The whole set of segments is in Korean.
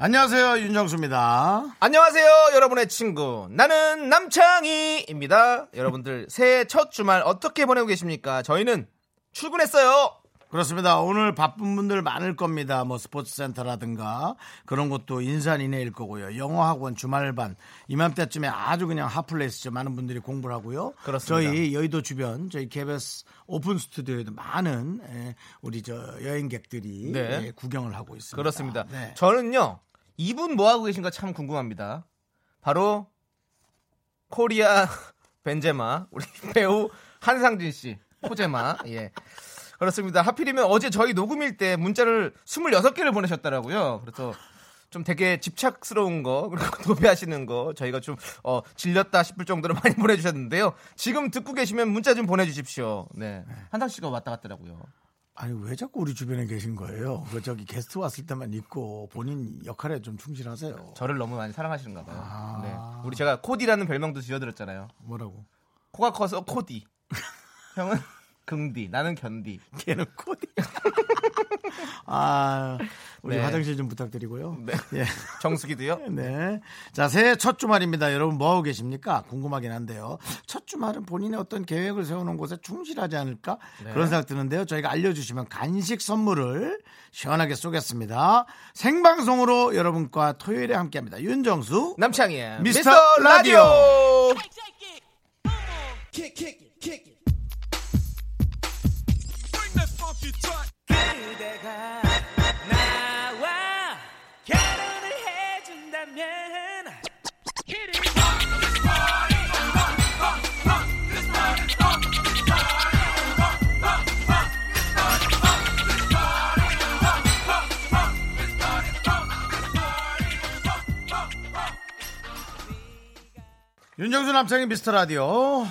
안녕하세요 윤정수입니다. 안녕하세요, 여러분의 친구. 나는 남창희입니다. 여러분들 새해 첫 주말 어떻게 보내고 계십니까? 저희는 출근했어요. 그렇습니다. 오늘 바쁜 분들 많을 겁니다. 뭐 스포츠 센터라든가 그런 것도 인산인해일 거고요. 영어 학원 주말반 이맘때쯤에 아주 그냥 hot place죠. 많은 분들이 공부를 하고요. 그렇습니다. 저희 여의도 주변 저희 KBS 오픈 스튜디오에도 많은 예, 우리 저 여행객들이 네. 예, 구경을 하고 있습니다. 그렇습니다. 네. 저는요, 이분 뭐 하고 계신가 참 궁금합니다. 바로 코리아 벤제마, 우리 배우 한상진 씨, 코제마. 예. 그렇습니다. 하필이면 어제 저희 녹음일 때 문자를 26개를 보내셨더라고요. 그래서 좀 되게 집착스러운 거, 그리고 도배하시는 거, 저희가 좀, 어, 질렸다 싶을 정도로 많이 보내주셨는데요. 지금 듣고 계시면 문자 좀 보내주십시오. 네. 한상 씨가 왔다 갔더라고요. 아니 왜 자꾸 우리 주변에 계신 거예요? 그 저기 게스트 왔을 때만 있고 본인 역할에 좀 충실하세요. 저를 너무 많이 사랑하시는가 봐요. 아. 네. 우리 제가 코디라는 별명도 지어드렸잖아요. 뭐라고? 코가 커서 코디. 형은 긍디, 나는 견디. 걔는 코디. 아, 우리 네. 화장실 좀 부탁드리고요. 네. 예. 정수기도요. 네. 자, 새해 첫 주말입니다. 여러분 뭐 하고 계십니까? 궁금하긴 한데요. 첫 주말은 본인의 어떤 계획을 세우는 곳에 충실하지 않을까? 네. 그런 생각 드는데요. 저희가 알려주시면 간식 선물을 시원하게 쏘겠습니다. 생방송으로 여러분과 토요일에 함께 합니다. 윤정수. 남창희의 미스터 미스터, 라디오. 라디오. 그대가 윤정수 남창의 미스터 라디오.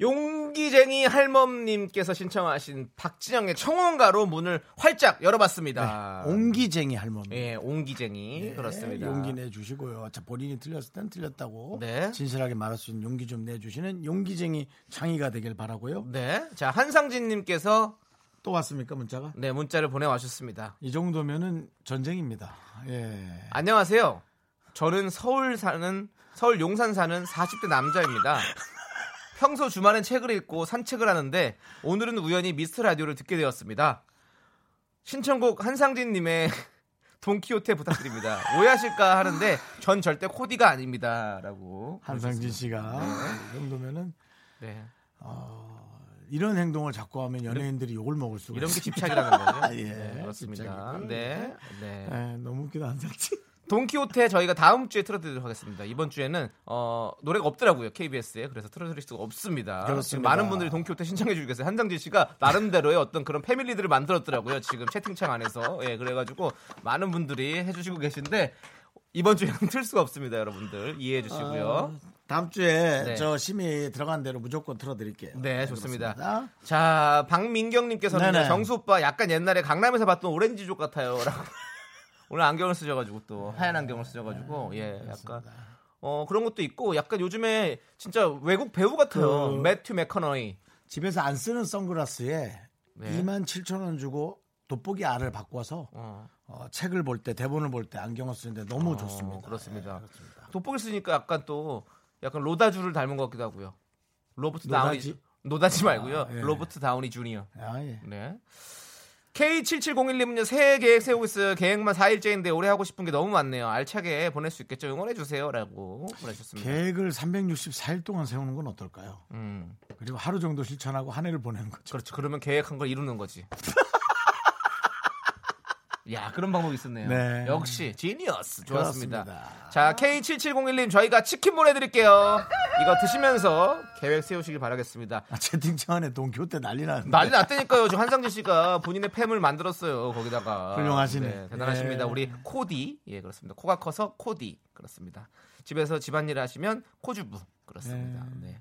용기쟁이 할멈님께서 신청하신 박진영의 청혼가로 문을 활짝 열어봤습니다. 옹기쟁이 할머니. 예, 옹기쟁이 네, 그렇습니다. 용기 내주시고요. 자, 본인이 틀렸을 땐 틀렸다고 네. 진실하게 말할 수 있는 용기 좀 내주시는 용기쟁이 창의가 되길 바라고요. 네, 자 한상진님께서 또 왔습니까 문자가? 네 문자를 보내와주셨습니다. 이 정도면은 전쟁입니다. 예. 안녕하세요. 저는 서울 사는 서울 용산 사는 40대 남자입니다. 평소 주말엔 책을 읽고 산책을 하는데 오늘은 우연히 미스터 라디오를 듣게 되었습니다. 신청곡 한상진님의 돈키호테 부탁드립니다. 오해하실까 하는데 전 절대 코디가 아닙니다라고. 한상진 씨가 이 정도면은 네. 이런 행동을 자꾸 하면 연예인들이 욕을 먹을 수가 이런 게 있습니다. 집착이라는 거죠. 예, 네, 그렇습니다. 네. 네. 예, 너무 웃기다 한상진. 돈키호테 저희가 다음 주에 틀어드리도록 하겠습니다. 이번 주에는 어, 노래가 없더라고요 KBS에 그래서 틀어드릴 수가 없습니다. 지금 그렇습니다. 많은 분들이 돈키호테 신청해 주고 계세요. 한장진 씨가 나름대로의 어떤 그런 패밀리들을 만들었더라고요. 지금 채팅창 안에서 예 그래가지고 많은 분들이 해주시고 계신데 이번 주에는 틀 수가 없습니다, 여러분들 이해해 주시고요. 다음 주에 네. 저 심의 들어간 대로 무조건 틀어드릴게요. 네, 좋습니다. 그렇습니다. 자, 박민경님께서는. 정수 오빠 약간 옛날에 강남에서 봤던 오렌지족 같아요라고. 오늘 안경을 쓰셔가지고 또 하얀 안경을 쓰셔가지고 예, 약간 어 그런 것도 있고 약간 요즘에 진짜 외국 배우 같아요. 그- 매튜 맥커너이. 집에서 안 쓰는 선글라스에 네. 2만 7천 원 주고 돋보기 알을 바꿔서 어, 어, 책을 볼 때 대본을 볼 때 안경을 쓰는데 너무 좋습니다. 어, 그렇습니다. 예, 그렇습니다. 돋보기 쓰니까 약간 또 약간 로다주를 닮은 것 같기도 하고요. 로버트 다우니 노다지? 노다지 말고요. 아, 예. 로버트 다우니 주니어. 아, 예. 네. K7701님은요 새해 계획 세우고 있어요. 계획만 4일째인데 올해 하고 싶은 게 너무 많네요. 알차게 보낼 수 있겠죠. 응원해 주세요 라고 보내셨습니다. 계획을 364일 동안 세우는 건 어떨까요? 음, 그리고 하루 정도 실천하고 한 해를 보내는 거죠. 그렇죠. 그러면 계획한 걸 이루는 거지. 야 그런 방법이 있었네요. 네. 역시 지니어스 좋았습니다. 그렇습니다. 자 K7701님 저희가 치킨 보내 드릴게요. 이거 드시면서 계획 세우시길 바라겠습니다. 아, 채팅창 안에 동교태 난리 나는데. 난리 났다니까요. 저 한상진 씨가 본인의 팸을 만들었어요. 거기다가 훌륭하시네. 대단하십니다. 예. 우리 코디 예 그렇습니다. 코가 커서 코디 그렇습니다. 집에서 집안일 하시면 코주부 그렇습니다. 네.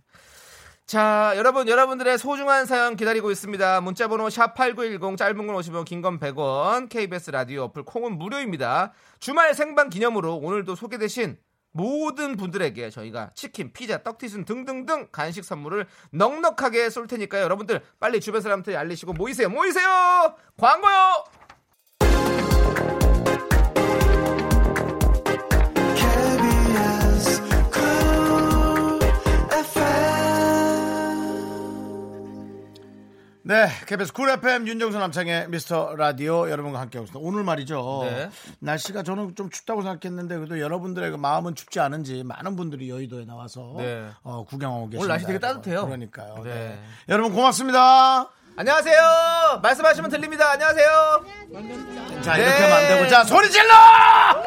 자, 여러분, 여러분들의 소중한 사연 기다리고 있습니다. 문자번호 샵8910, 짧은 건 50원, 긴 건 100원, KBS 라디오 어플 콩은 무료입니다. 주말 생방 기념으로 오늘도 소개되신 모든 분들에게 저희가 치킨, 피자, 떡튀순 등등등 간식 선물을 넉넉하게 쏠 테니까요. 여러분들 빨리 주변 사람한테 알리시고 모이세요. 모이세요! 광고요! 네, KBS 쿨 FM 윤정수 남창의 미스터 라디오 여러분과 함께하고 있습니다. 오늘 말이죠. 네. 날씨가 저는 좀 춥다고 생각했는데 그래도 여러분들의 그 마음은 춥지 않은지 많은 분들이 여의도에 나와서 네. 어, 구경하고 계십니다. 오늘 날씨 되게 따뜻해요. 그러니까요. 네. 네. 여러분 고맙습니다. 안녕하세요! 말씀하시면 들립니다. 안녕하세요! 자 네. 이렇게 하면 안 되고 자 소리 질러!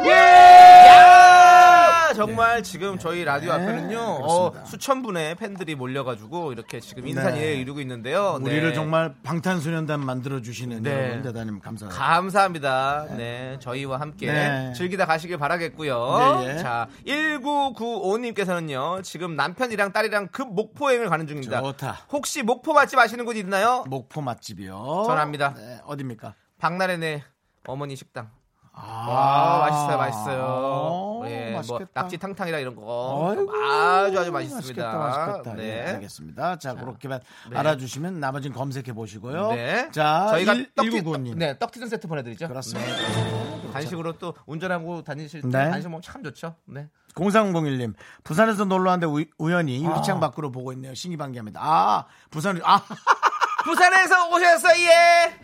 야! 정말 지금 저희 라디오 네, 앞에는요 어, 수천 분의 팬들이 몰려가지고 이렇게 지금 인산이에 네. 이루고 있는데요. 우리를 네. 정말 방탄소년단 만들어 주시는 네. 여러분 대단히 감사합니다. 감사합니다. 네, 저희와 함께 네. 즐기다 가시길 바라겠고요. 네, 예. 자, 1995님께서는요, 지금 남편이랑 딸이랑 급 목포행을 가는 중입니다. 좋다. 혹시 목포 맛집 아시는 곳 있나요? 목포 맛집이요. 전합니다. 네, 어디입니까? 박나래네 어머니 식당. 아, 와, 맛있어요, 맛있어요. 오, 예, 뭐 맛있겠다. 낙지 탕탕이랑 이런 거 아이고, 아주 아주 맛있습니다. 맛있겠다, 맛있겠다. 네. 예, 알겠습니다. 자, 그렇게만 네. 알아주시면 나머지는 검색해 보시고요. 네. 자, 저희가 떡 1995님. 네, 떡튀순 세트 보내드리죠. 그렇습니다. 네. 간식으로 또 운전하고 다니실 때 네. 간식 먹으면 참 좋죠. 네. 0301님, 부산에서 놀러 왔는데 우, 연히 유리창 밖으로 보고 있네요. 신기반기합니다. 아, 부산, 아, 부산에서 오셨어요, 예.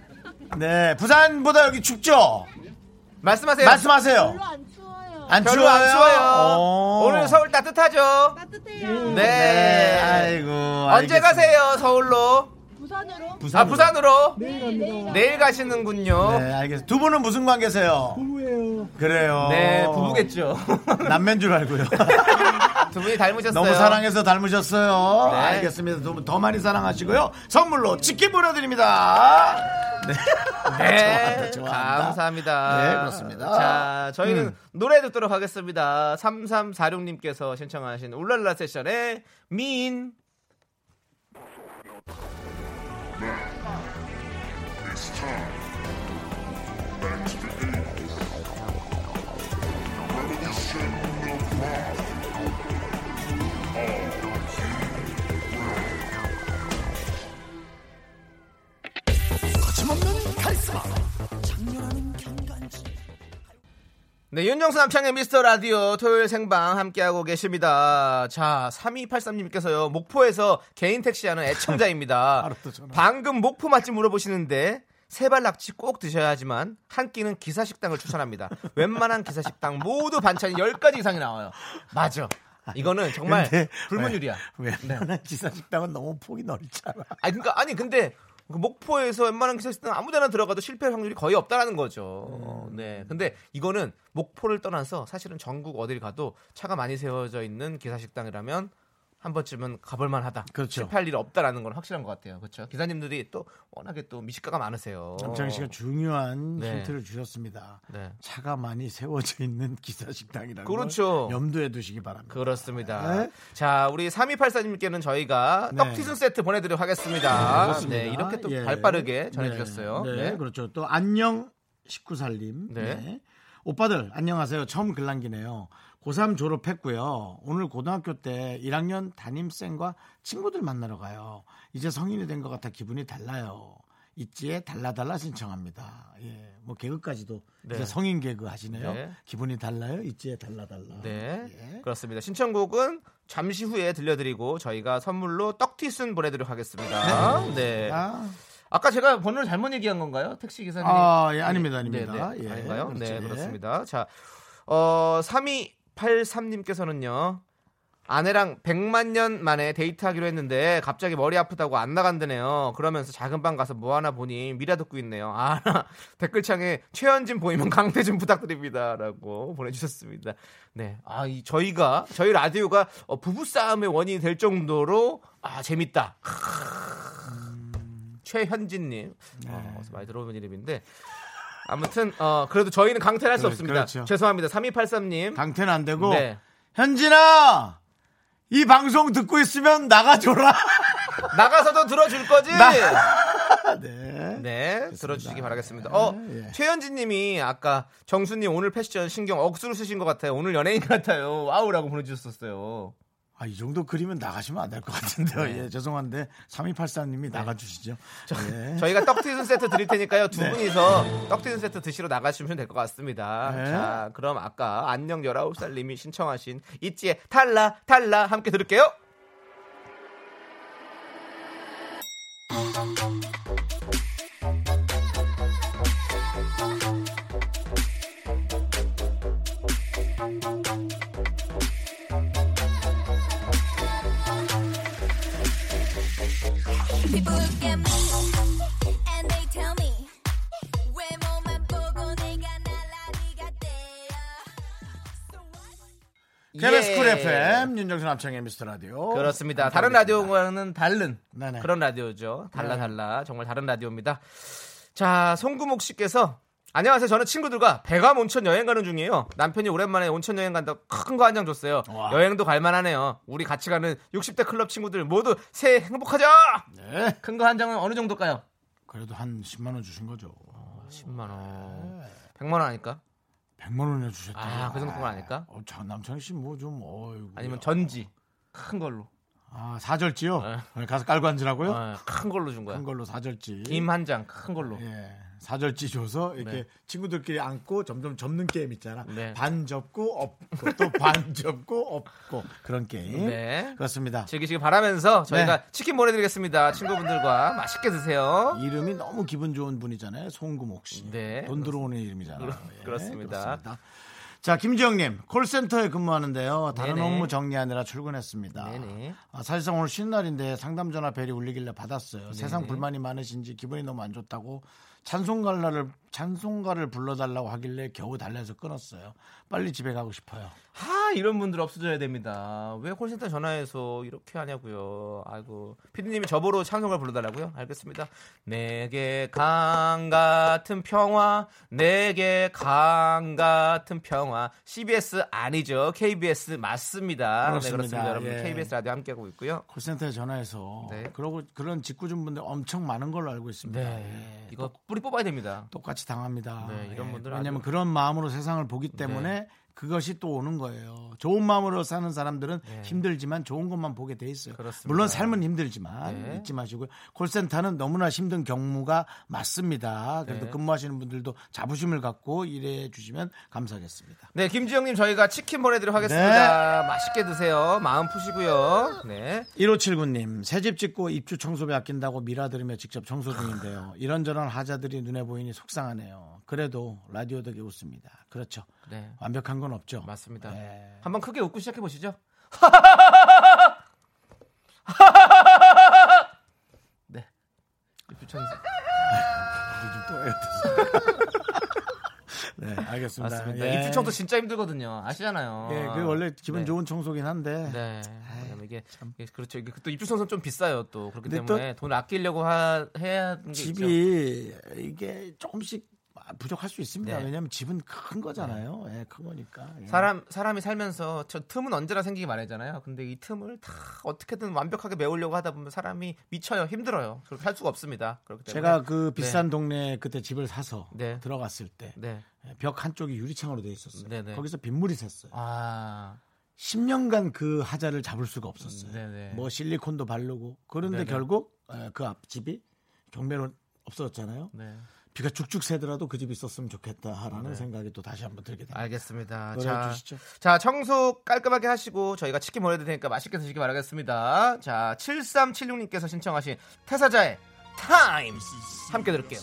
네, 부산보다 여기 춥죠? 말씀하세요. 말씀하세요. 별로 안 추워요. 안 별로 추워요? 안 추워요. 오. 오늘 서울 따뜻하죠. 따뜻해요. 네. 네, 아이고. 언제 알겠습니다. 가세요, 서울로? 부산으로 아, 부산으로? 내일 갑니다. 내일 가시는군요. 네, 알겠습니다. 두 분은 무슨 관계세요? 부부예요. 그래요. 네, 부부겠죠. 남매인 줄 알고요. 두 분이 닮으셨어요. 너무 사랑해서 닮으셨어요. 네. 알겠습니다. 두 분 더 많이 사랑하시고요. 선물로 치킨 보내드립니다. 네. 네, 좋아한다, 좋아한다. 감사합니다. 네, 그렇습니다. 자, 저희는 음. 노래 듣도록 하겠습니다. 3346님께서 신청하신 울랄라 세션의 미인. 네, 윤정수 남창의 미스터 라디오 토요일 생방 함께하고 계십니다. 자, 3283님께서요, 목포에서 개인 택시하는 애청자입니다. 방금 목포 맛집 물어보시는데, 세발 낙지 꼭 드셔야 하지만, 한 끼는 기사식당을 추천합니다. 웬만한 기사식당 모두 반찬이 10가지 이상이 나와요. 맞아. 이거는 정말 불문율이야. 왜, 웬만한 기사식당은 너무 폭이 넓잖아. 아니, 그러니까, 아니, 근데, 그 목포에서 웬만한 기사식당 아무데나 들어가도 실패 확률이 거의 없다라는 거죠. 음. 네. 근데 이거는 목포를 떠나서 사실은 전국 어딜 가도 차가 많이 세워져 있는 기사식당이라면 한 번쯤은 가볼 만 하다. 그렇죠. 실패할 일이 없다라는 건 확실한 것 같아요. 그렇죠. 기사님들이 또 워낙에 또 미식가가 많으세요. 남창희 씨가 중요한 네. 힌트를 주셨습니다. 네. 차가 많이 세워져 있는 기사 식당이라는 그렇죠. 걸 염두에 두시기 바랍니다. 그렇습니다. 네. 자, 우리 3284님께는 저희가 네. 떡튀순 세트 보내드리도록 하겠습니다. 그렇습니다. 네, 이렇게 또 예. 발빠르게 전해주셨어요. 네, 네. 네, 그렇죠. 또 안녕 19살님. 네. 네. 오빠들 안녕하세요. 처음 글 남기네요. 고3 졸업했고요. 오늘 고등학교 때 1학년 담임쌤과 친구들 만나러 가요. 이제 성인이 된 것 같아 기분이 달라요. 있지에 달라달라 신청합니다. 예, 뭐 개그까지도 네. 이제 성인 개그 하시네요. 네. 기분이 달라요. 있지에 달라달라. 네, 예. 그렇습니다. 신청곡은 잠시 후에 들려드리고 저희가 선물로 떡튀순 보내드리도록 하겠습니다. 네. 아, 아까 제가 번호를 잘못 얘기한 건가요? 택시 기사님? 아, 예, 아닙니다, 아닙니다. 네, 네. 예, 아닌가요? 그렇죠. 네, 예. 그렇습니다. 자, 어, 3283님께서는요. 아내랑 100만 년 만에 데이트하기로 했는데 갑자기 머리 아프다고 안 나간다네요. 그러면서 작은 방 가서 뭐 하나 보니 미라 듣고 있네요. 아, 댓글창에 최현진 보이면 강퇴 좀 부탁드립니다라고 보내 주셨습니다. 네, 아, 이 저희가 저희 라디오가 어, 부부 싸움의 원인이 될 정도로 아 재밌다. 최현진님 어, 많이 들어오는 이름인데 아무튼 어 그래도 저희는 강퇴를 할수 그래, 없습니다. 그렇죠. 죄송합니다. 3283님. 강퇴는 안 되고 네. 현진아 이 방송 듣고 있으면 나가줘라. 나가서도 들어줄 거지? 네. 네, 들어주시기 바라겠습니다. 어, 예. 최현진 님이 아까 정수님 오늘 패션 신경 억수로 쓰신 것 같아요. 오늘 연예인 같아요. 와우라고 보내주셨었어요. 아, 이 정도 그림은 나가시면 안 될 것 같은데요. 네. 예, 죄송한데 3284님이 나가주시죠. 예. 저희가 떡튀순 세트 드릴 테니까요. 두 분이서 떡튀순 세트 드시러 나가시면 될 것 같습니다. 네. 자, 그럼 아까 안녕 19살 님이 신청하신 있지의 탈라, 탈라 함께 들을게요. KBS 예. Cool FM 윤정수 남창희의 미스터 라디오. 그렇습니다. 다른 라디오와는 다른 네네. 그런 라디오죠. 달라 네. 달라 정말 다른 라디오입니다. 자, 송구목 씨께서 안녕하세요. 저는 친구들과 백암 온천 여행 가는 중이에요. 남편이 오랜만에 온천 여행 간다고 큰 거 한 장 줬어요. 와. 여행도 갈만하네요. 우리 같이 가는 60대 클럽 친구들 모두 새해 행복하자. 네. 큰 거 한 장은 어느 정도일까요? 그래도 한 10만 원 주신 거죠. 10만 원, 100만 원 아닐까? 100만 원이나 주셨다. 아, 그 정도는 아닐까? 어, 참 남창희 씨 뭐 좀 어이구. 아니면 전지 큰 걸로, 아, 사절지요? 네. 네, 가서 깔고 앉으라고요? 어, 큰 걸로 준 거야. 큰 걸로 사절지. 김 한 장 큰 걸로. 예. 사절지 줘서 이렇게 네. 친구들끼리 앉고 점점 접는 게임 있잖아. 네. 반 접고 엎고 또 반 접고 엎고 그런 게임. 네. 그렇습니다. 즐기시기 바라면서 저희가 네. 치킨 보내드리겠습니다. 친구분들과 맛있게 드세요. 이름이 너무 기분 좋은 분이잖아요. 송금옥 씨. 네. 돈 들어오는 이름이잖아요. 그렇- 예, 그렇습니다. 그렇습니다. 자, 김지영님, 콜센터에 근무하는데요. 다른 네네. 업무 정리하느라 출근했습니다. 네네. 아, 사실상 오늘 쉬는 날인데 상담 전화 벨이 울리길래 네. 받았어요. 세상 불만이 많으신지 기분이 너무 안 좋다고 찬송가를 찬송가를 불러달라고 하길래 겨우 달래서 끊었어요. 빨리 집에 가고 싶어요. 하 이런 분들 없어져야 됩니다. 왜 콜센터 전화해서 이렇게 하냐고요. 아이고 피디님이 저보러 찬송을 불러달라고요. 알겠습니다. 내게 강 같은 평화, 내게 강 같은 평화. CBS 아니죠. KBS 맞습니다. 네 그렇습니다. 그렇습니다. 여러분 예. KBS 라디오 함께하고 있고요. 콜센터에 전화해서 네. 그러고 그런 직구준 분들 엄청 많은 걸로 알고 있습니다. 네. 예. 이거 뿌리 뽑아야 됩니다. 똑같이 당합니다. 네, 이런 예. 분들 왜냐하면 아주- 그런 마음으로 세상을 보기 때문에 eine 그것이 또 오는 거예요. 좋은 마음으로 사는 사람들은 네. 힘들지만 좋은 것만 보게 돼 있어요. 그렇습니다. 물론 삶은 힘들지만 네. 잊지 마시고요. 콜센터는 너무나 힘든 경무가 맞습니다. 그래도 네. 근무하시는 분들도 자부심을 갖고 일해 주시면 감사하겠습니다. 네, 김지영님 저희가 치킨 보내드리도록 하겠습니다. 맛있게 드세요. 마음 푸시고요. 네. 1579님, 새집 짓고 입주 청소비 아낀다고 미라 들으며 직접 청소 중인데요. 이런저런 하자들이 눈에 보이니 속상하네요. 그래도 라디오 덕에 웃습니다. 그렇죠. 네. 완벽한 건 없죠. 맞습니다. 네. 한번 크게 웃고 시작해 보시죠. 네. 입주청소. 요즘 또 애였어. 네, 알겠습니다. 맞습니다. 예. 입주 청소 진짜 힘들거든요. 아시잖아요. 예, 그 원래 기분 네. 좋은 청소긴 한데. 네. 이게 이게 그렇죠. 이게 또 입주 청소는 좀 비싸요. 또 그렇기 때문에 돈을 아끼려고 하, 해야 하는 게 있죠. 집이 이게 조금씩 부족할 수 있습니다. 네. 왜냐하면 집은 큰 거잖아요. 예, 큰 거니까. 예. 사람 사람이 살면서 저 틈은 언제나 생기기 마련이잖아요. 근데 이 틈을 다 어떻게든 완벽하게 메우려고 하다 보면 사람이 미쳐요. 힘들어요. 그렇게 할 수가 없습니다. 그렇기 때문에 제가 그 비싼 동네에 그때 집을 사서 네. 들어갔을 때벽 네. 한쪽이 유리창으로 돼 있었어요. 거기서 빗물이 샜어요. 아. 10년간 그 하자를 잡을 수가 없었어요. 네네. 뭐 실리콘도 바르고 그런데 네네. 결국 에, 그 앞집이 경매로 없어졌잖아요. 네. 비가 쭉쭉 새더라도 그 집이 있었으면 좋겠다라는 생각이 또 다시 한번 들게 됩니다. 알겠습니다. 자, 주시죠. 자, 청소 깔끔하게 하시고 저희가 치킨 보내드릴 테니까 맛있게 드시기 바라겠습니다. 자, 7376님께서 신청하신 태사자의 타임 함께 들을게요.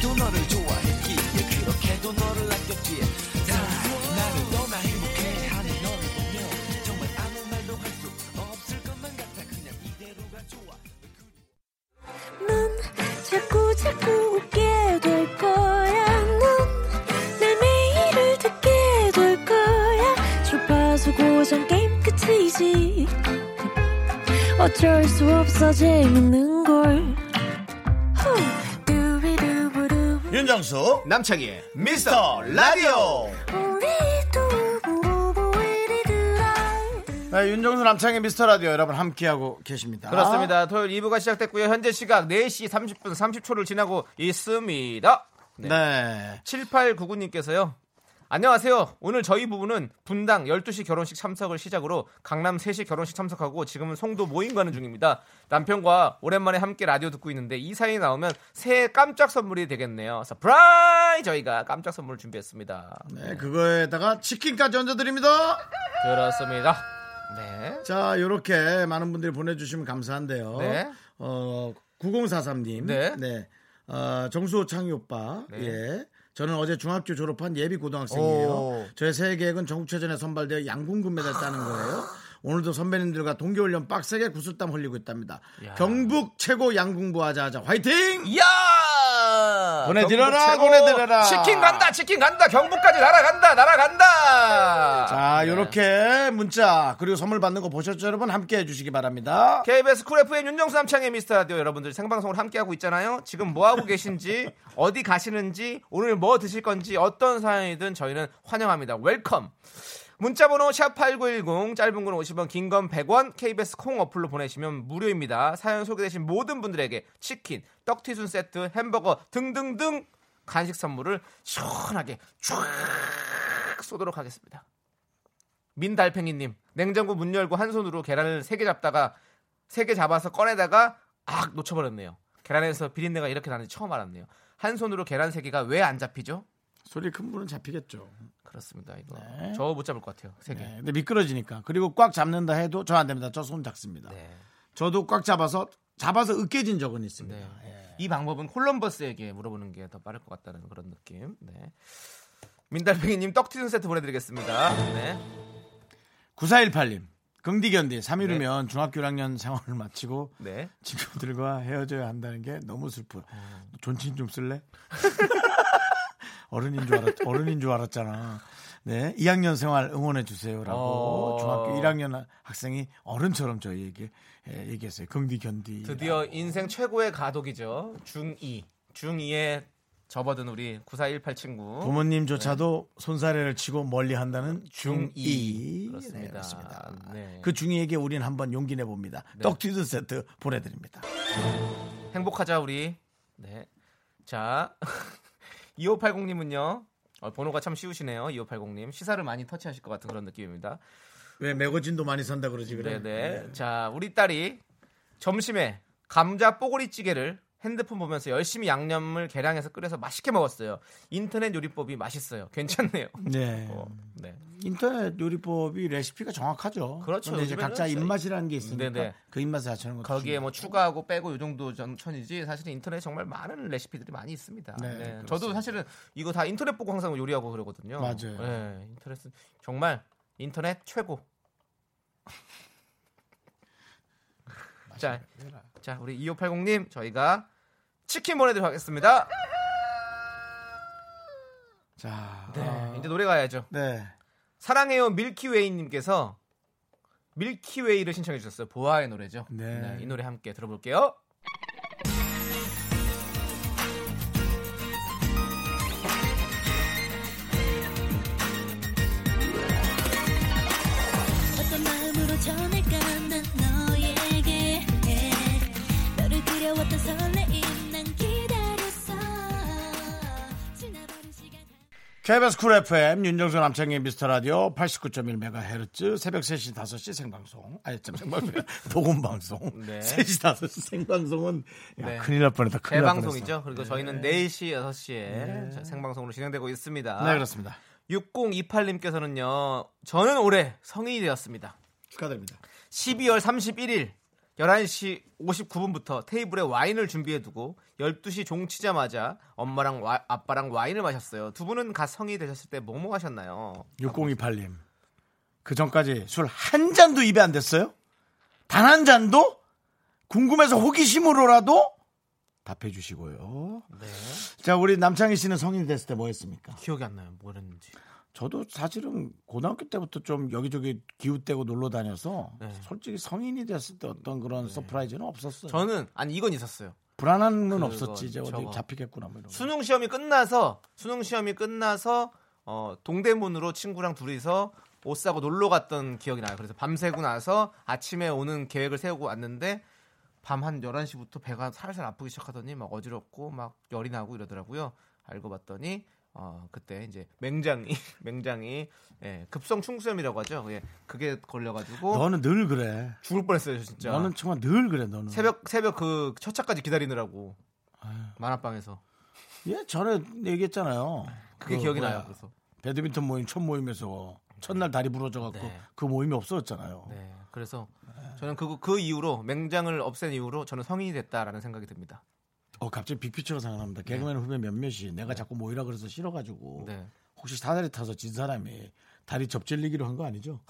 그렇게도 너를 좋아했기에 그렇게도 너를 아꼈기에. 어쩔 수 없어 재밌는 걸. 윤정수 남창희의 미스터 라디오. 네, 윤정수 남창의 미스터 라디오 여러분 함께하고 계십니다 그렇습니다. 토요일 2부가 시작됐고요. 현재 시각 4시 30분 30초를 지나고 있습니다. 네. 네. 7899님께서요. 안녕하세요. 오늘 저희 부부는 분당 12시 결혼식 참석을 시작으로 강남 3시 결혼식 참석하고 지금은 송도 모임 가는 중입니다. 남편과 오랜만에 함께 라디오 듣고 있는데 이 사연이 나오면 새해 깜짝 선물이 되겠네요. Surprise! 저희가 깜짝 선물을 준비했습니다. 네, 그거에다가 치킨까지 얹어드립니다 그렇습니다. 네. 자 이렇게 많은 분들이 보내주시면 감사한데요 네. 어, 9043님 네. 어, 정수호 창희 오빠 네. 예. 저는 어제 중학교 졸업한 예비 고등학생이에요. 오. 저의 새해 계획은 전국체전에 선발되어 양궁 금메달 따는 거예요. 오늘도 선배님들과 동계훈련 빡세게 구슬땀 흘리고 있답니다. 야. 경북 최고 양궁부 하자 하자 화이팅! 이야! 보내드려라, 보내드려라. 치킨 간다, 치킨 간다, 경북까지 날아간다, 날아간다! 자, 네. 요렇게 문자 그리고 선물 받는 거 보셨죠, 여러분? 함께 해주시기 바랍니다. KBS 쿨 FM 윤정수 남창희의 미스터 라디오 여러분들 생방송을 함께하고 있잖아요. 지금 뭐 하고 계신지, 어디 가시는지, 오늘 뭐 드실 건지, 어떤 사연이든 저희는 환영합니다. Welcome! 문자번호 샵8910 짧은 건 50원 긴 건 100원 KBS 콩 어플로 보내시면 무료입니다. 사연 소개되신 모든 분들에게 치킨, 떡튀순 세트, 햄버거 등등등 간식 선물을 시원하게 쫙 쏘도록 하겠습니다. 민달팽이님 냉장고 문 열고 한 손으로 계란을 세 개 잡다가 세 개 잡아서 꺼내다가 악 놓쳐버렸네요. 계란에서 비린내가 이렇게 나는지 처음 알았네요. 한 손으로 계란 세 개가 왜 안 잡히죠? 소리 큰 분은 잡히겠죠. 그렇습니다. 이거 네. 저못 잡을 것 같아요. 세 개. 네, 근데 미끄러지니까. 그리고 꽉 잡는다 해도 저 안 됩니다. 저 손 작습니다. 네. 저도 꽉 잡아서 잡아서 으깨진 적은 있습니다. 네. 예. 이 방법은 콜럼버스에게 물어보는 게 더 빠를 것 같다는 그런 느낌. 네. 민달팽이님 떡튀순 세트 보내드리겠습니다. 네. 9418님. 긍디견디 3일이면 중학교 1학년 생활을 마치고 네. 친구들과 헤어져야 한다는 게 너무 슬퍼. 존칭 좀 쓸래? 어른인 줄 알았 어른인 줄 알았잖아. 네, 2학년 생활 응원해 주세요라고 어. 중학교 1학년 학생이 어른처럼 저희에게 예, 얘기했어요. 긍디 견디. 드디어 인생 최고의 가독이죠. 중2. 중2에 접어든 우리 9418 친구. 부모님조차도 손사래를 치고 멀리 한다는 중2. 중2. 그렇습니다. 네, 그렇습니다. 네. 그 중2에게 우리는 한번 용기 내봅니다. 네. 떡튀드 세트 보내드립니다. 행복하자 우리. 네. 자. 2580님은요. 어, 번호가 참 쉬우시네요. 2580님. 시사를 많이 터치하실 것 같은 그런 느낌입니다. 왜 매거진도 많이 산다 그러지 그래? 네네. 자, 우리 딸이 점심에 감자 뽀글이 찌개를 핸드폰 보면서 열심히 양념을 계량해서 끓여서 맛있게 먹었어요. 인터넷 요리법이 맛있어요. 괜찮네요. 네. 어, 네. 인터넷 요리법이 레시피가 정확하죠. 그렇죠. 근데 이제 각자 사- 입맛이라는 게 있으니까 네네. 그 입맛을 맞추는 것도 거기에 뭐. 추가하고 빼고 요 정도 전- 천이지 사실 인터넷에 정말 많은 레시피들이 많이 있습니다. 네, 네. 저도 사실은 이거 다 인터넷 보고 항상 요리하고 그러거든요. 맞아요. 네, 인터넷은 정말 인터넷 최고. 자, 자 우리 2580님 저희가 치킨 보내드리도록 하겠습니다. 자, 네, 어, 이제 노래 가야죠. 네. 사랑해요 밀키웨이님께서 Milky Way를 신청해 주셨어요. 보아의 노래죠. 네. 이 노래 함께 들어볼게요. KBS 쿨 FM 윤정수 남창희의 미스터 라디오 89.1MHz 새벽 3시 5시 생방송 아니 좀 생방송 녹음 방송 네. 3시 5시 생방송은 야, 네. 큰일 날 뻔했다 큰일. 뻔했어. 그리고 저희는 4시, 6시에 생방송으로 진행되고 있습니다. 네 그렇습니다 6028님께서는요. 저는 올해 성인이 되었습니다. 축하드립니다 12월 31일 11시 59분부터 테이블에 와인을 준비해 두고 12시 종 치자마자 엄마랑 와- 아빠랑 와인을 마셨어요. 두 분은 갓 성이 되셨을 때 뭐뭐 하셨나요? 6028님. 그 전까지 술 한 잔도 입에 안 댔어요? 단 한 잔도? 궁금해서 호기심으로라도 답해 주시고요. 네. 자, 우리 남창희 씨는 성인이 됐을 때 뭐 했습니까? 기억이 안 나요. 뭐 했는지. 저도 사실은 고등학교 때부터 좀 여기저기 기웃대고 놀러 다녀서 네. 솔직히 성인이 됐을 때 어떤 그런 surprise는 없었어요. 저는 아니 이건 있었어요. 불안함은 그거, 없었지. 이제 어디 저거. 잡히겠구나 뭐 이런 거. 수능 시험이 끝나서 수능 시험이 끝나서 어, 동대문으로 친구랑 둘이서 옷 사고 놀러 갔던 기억이 나요. 그래서 밤새고 나서 아침에 오는 계획을 세우고 왔는데 밤 한 11시부터 배가 살살 아프기 시작하더니 막 어지럽고 막 열이 나고 이러더라고요. 알고 봤더니 어, 그때 이제 맹장이 맹장이 예, 급성 충수염이라고 하죠. 예, 그게 걸려 가지고 너는 늘 그래. 죽을 뻔했어요, 진짜. 너는 정말 늘 그래. 너는. 새벽 새벽 그 첫차까지 기다리느라고 만화방에서 예, 전에 얘기했잖아요. 그게 그 기억이 뭐야, 나요. 그래서 배드민턴 모임 첫 모임에서 첫날 다리 부러져 갖고 네. 그 모임이 없어졌잖아요. 네, 그래서 저는 그, 그 이후로 맹장을 없앤 이후로 저는 성인이 됐다라는 생각이 듭니다. 어 갑자기 빅피처가 생각납니다. 개그맨 후배 몇몇이 내가 자꾸 모이라 그래서 싫어가지고 네. 혹시 사다리 타서 진 사람이 다리 접질리기로 한 거 아니죠?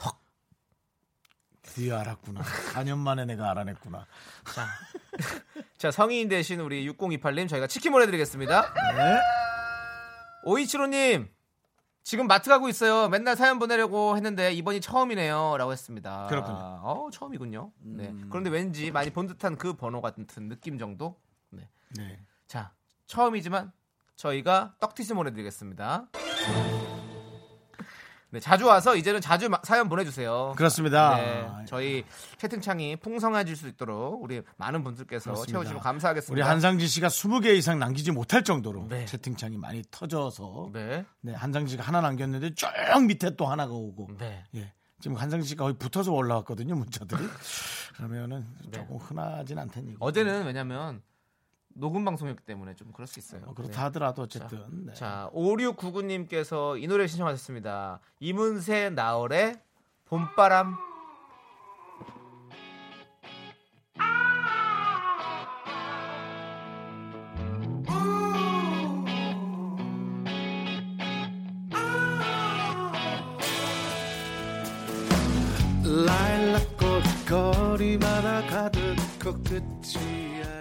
드디어 알았구나. 4년 만에 내가 알아냈구나. 자, 자 성인 대신 우리 6028님 저희가 치킨 보내드리겠습니다. 네. 오이치로님 지금 마트 가고 있어요. 맨날 사연 보내려고 했는데 이번이 처음이네요.라고 했습니다. 그렇군요. 어, 처음이군요. 네. 음. 그런데 왠지 많이 본 듯한 그 번호 같은 느낌 정도. 네. 네. 자, 처음이지만 저희가 떡티스 보내드리겠습니다. 네, 자주 와서 이제는 자주 마- 사연 보내주세요. 그렇습니다. 네, 저희 채팅창이 풍성해질 수 있도록 우리 많은 분들께서 그렇습니다. 채워주시면 감사하겠습니다. 우리 한상진 씨가 20개 이상 남기지 못할 정도로 네. 채팅창이 많이 터져서 네. 네, 한상진 씨가 하나 남겼는데 쭉 밑에 또 하나가 오고 네. 예. 지금 한상진 씨가 거의 붙어서 올라왔거든요 문자들이 그러면은 네. 조금 흔하진 얘기 어제는 왜냐면 녹음 방송이었기 때문에 좀 그럴 수 있어요. 어, 그렇다 네. 하더라도 어쨌든 네. 자, 5699님께서 이 노래 신청하셨습니다. 이문세 나얼의 봄바람. 라일락 꽃 거리마다 가득 코끝이 아려와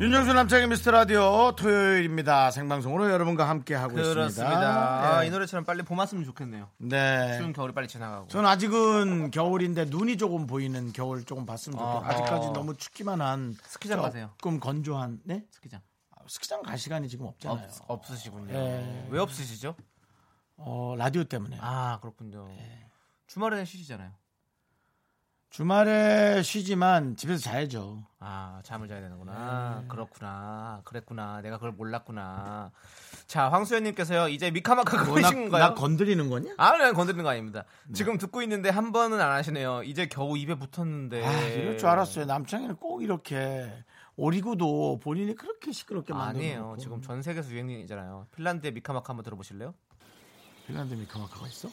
윤정수 남창의 미스터 라디오 토요일입니다 생방송으로 여러분과 함께 하고 그렇습니다. 있습니다 아, 예. 이 노래처럼 빨리 봄 왔으면 좋겠네요. 네. 추운 겨울이 빨리 지나가고. 저는 아직은 겨울인데 눈이 조금 보이는 겨울 조금 봤으면 좋겠어요. 어허. 아직까지 너무 춥기만 한 스키장 가세요. 조금 건조한 네? 스키장. 스키장 갈 시간이 지금 없잖아요. 없, 없으시군요. 예. 왜 없으시죠? 어, 라디오 때문에. 아 그렇군요. 네. 주말에는 쉬시잖아요. 주말에 쉬지만 집에서 자야죠. 아 잠을 자야 네. 되는구나. 그렇구나. 그랬구나. 내가 그걸 몰랐구나. 자 황수연님께서요 이제 미카마카 뭐, 나, 그러신 건가요? 나 건드리는 거냐? 아, 네, 건드리는 거 아닙니다. 지금 듣고 있는데 한 번은 안 하시네요. 이제 겨우 입에 붙었는데. 아, 이럴 줄 알았어요. 남창이는 꼭 이렇게 오리고도 본인이 그렇게 시끄럽게 만들고 아니에요. 지금 전 세계에서 유행이잖아요. 핀란드의 미카마카 한번 들어보실래요? 핀란드 미카마카가 있어?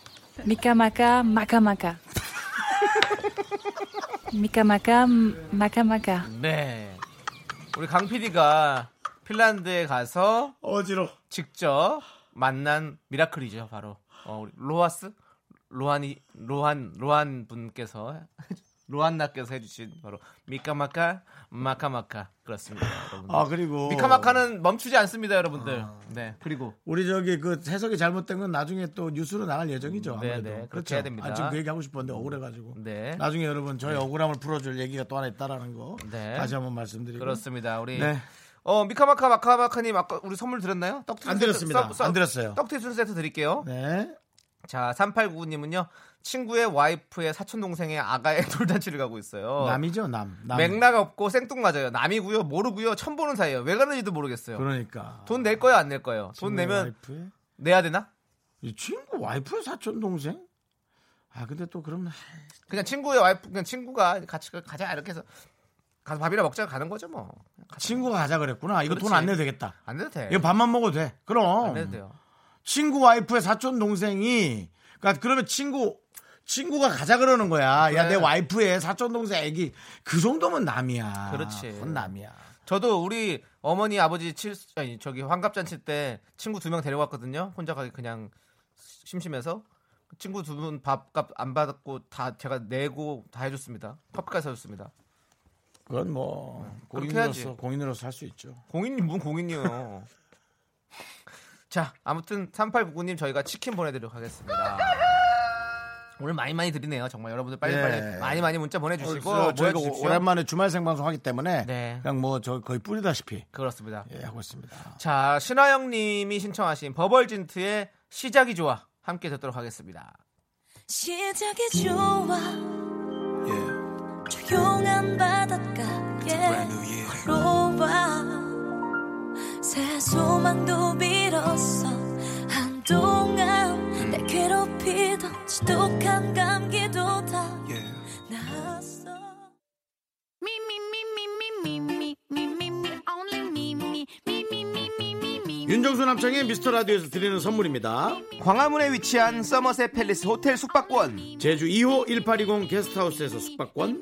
미카마카 마카마카 미카마카 마카마카 네. 우리 강 PD가 핀란드에 가서 어지러. 직접 만난 미라클이죠, 바로. 어, 우리 로하스? 로한이, 로한, 로한 분께서, 로한나께서 해주신 바로 미카마카, 마카마카. 그렇습니다, 여러분들. 아 그리고 미카마카는 멈추지 않습니다, 여러분들. 네. 그리고 우리 저기 그 해석이 잘못된 건 나중에 또 뉴스로 나갈 예정이죠. 네, 아무래도. 네, 그렇게 해야 됩니다. 아, 지금 그 얘기 하고 싶었는데 억울해가지고. 네. 나중에 여러분 저희 억울함을 풀어줄 얘기가 또 하나 있다라는 거 네. 다시 한번 말씀드리고. 그렇습니다. 우리 네. 어 미카마카 마카마카님 아까 우리 선물 드렸나요? 떡튀순 안 드렸습니다. 안 드렸어요. 떡 튀순 세트 드릴게요. 네. 자 3899님은요 친구의 와이프의 사촌 동생의 아가의 돌잔치를 가고 있어요. 남이죠 남. 남. 맥락 없고 생뚱맞아요. 남이고요, 모르고요, 처음 보는 사이예요. 왜 그러는지도 모르겠어요. 그러니까. 돈 낼 거야, 안낼 거예요? 돈 내면 와이프의? 내야 되나? 이 친구 와이프의 사촌 동생? 아 근데 또 그러면 그냥 친구의 와이프, 그냥 친구가 같이 가자 이렇게 해서 가서 밥이나 먹자 가는 거죠 뭐. 친구가 가자 그랬구나. 이거 돈. 안 내도 되겠다. 안 돼도 돼. 이거 밥만 먹어도 돼. 그럼 안 돼도 돼요. 친구 와이프의 사촌 동생이 그러니까 그러면 친구 친구가 가자 그러는 거야. 야. 내 와이프의 사촌 동생 애기 그 정도면 남이야. 그렇지. 그건 남이야. 저도 우리 어머니 아버지 칠 아니 저기 환갑 잔치 때 친구 두 명 데려갔거든요. 혼자 가기 그냥 심심해서 친구 두 분 밥값 안 받았고 다 제가 내고 다 해줬습니다. 커피까지 사줬습니다. 그건 뭐 그렇게 공인으로서. 공인으로서 할 수 있죠. 공인님 뭔 공인이요? 자 아무튼 3899님 저희가 치킨 보내드리도록 하겠습니다. 오늘 많이 많이 드리네요. 정말 여러분들 빨리 빨리 네. 많이 많이 문자 보내주시고 저희가. 오랜만에 주말 생방송 하기 때문에 네. 그냥 뭐 저 거의 뿌리다시피 그렇습니다. 예, 하고 있습니다. 자, 신화영님이 신청하신 버벌진트의 시작이 좋아 함께 듣도록 하겠습니다. 시작이 좋아 예. 조용한 바닷가에 걸어와 새 소망도 빌었어 한동안 날 괴롭히던 지독한 감기도 다 나았어 윤정수 남창의 미스터 라디오에서 드리는 선물입니다. 광화문에 위치한 서머셋 팰리스 호텔 숙박권, 제주 2호 1820 게스트하우스에서 숙박권,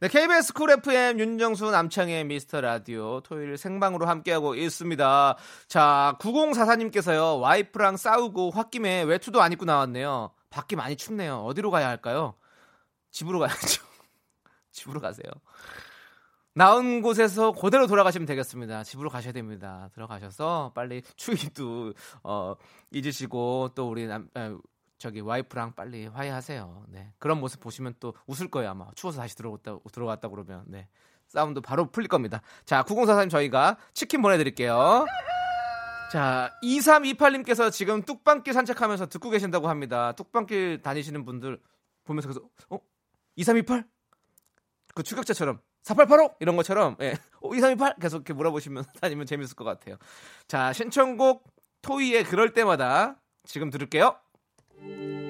네, KBS 쿨 FM 윤정수 남창희의 미스터 라디오 토요일 생방으로 함께하고 있습니다. 자, 9044님께서요, 와이프랑 싸우고 홧김에 외투도 안 입고 나왔네요. 밖이 많이 춥네요. 어디로 가야 할까요? 집으로 가야죠. 집으로 가세요. 나온 곳에서 그대로 돌아가시면 되겠습니다. 집으로 가셔야 됩니다. 들어가셔서 빨리 추위도 어, 잊으시고 또 우리 남 아, 저기 와이프랑 빨리 화해하세요. 네. 그런 모습 보시면 또 웃을 거예요, 아마. 추워서 다시 들어갔다 들어갔다 그러면. 네. 싸움도 바로 풀릴 겁니다. 자, 9044님 저희가 치킨 보내 드릴게요. 자, 2328님께서 지금 뚝방길 산책하면서 듣고 계신다고 합니다. 뚝방길 다니시는 분들 보면서 그래서 어? 2328? 그 추격자처럼 4885 이런 것처럼 예. 어, 2328 계속 이렇게 물어보시면 다니면 재밌을 것 같아요. 자, 신청곡 토이의 그럴 때마다 지금 들을게요. 하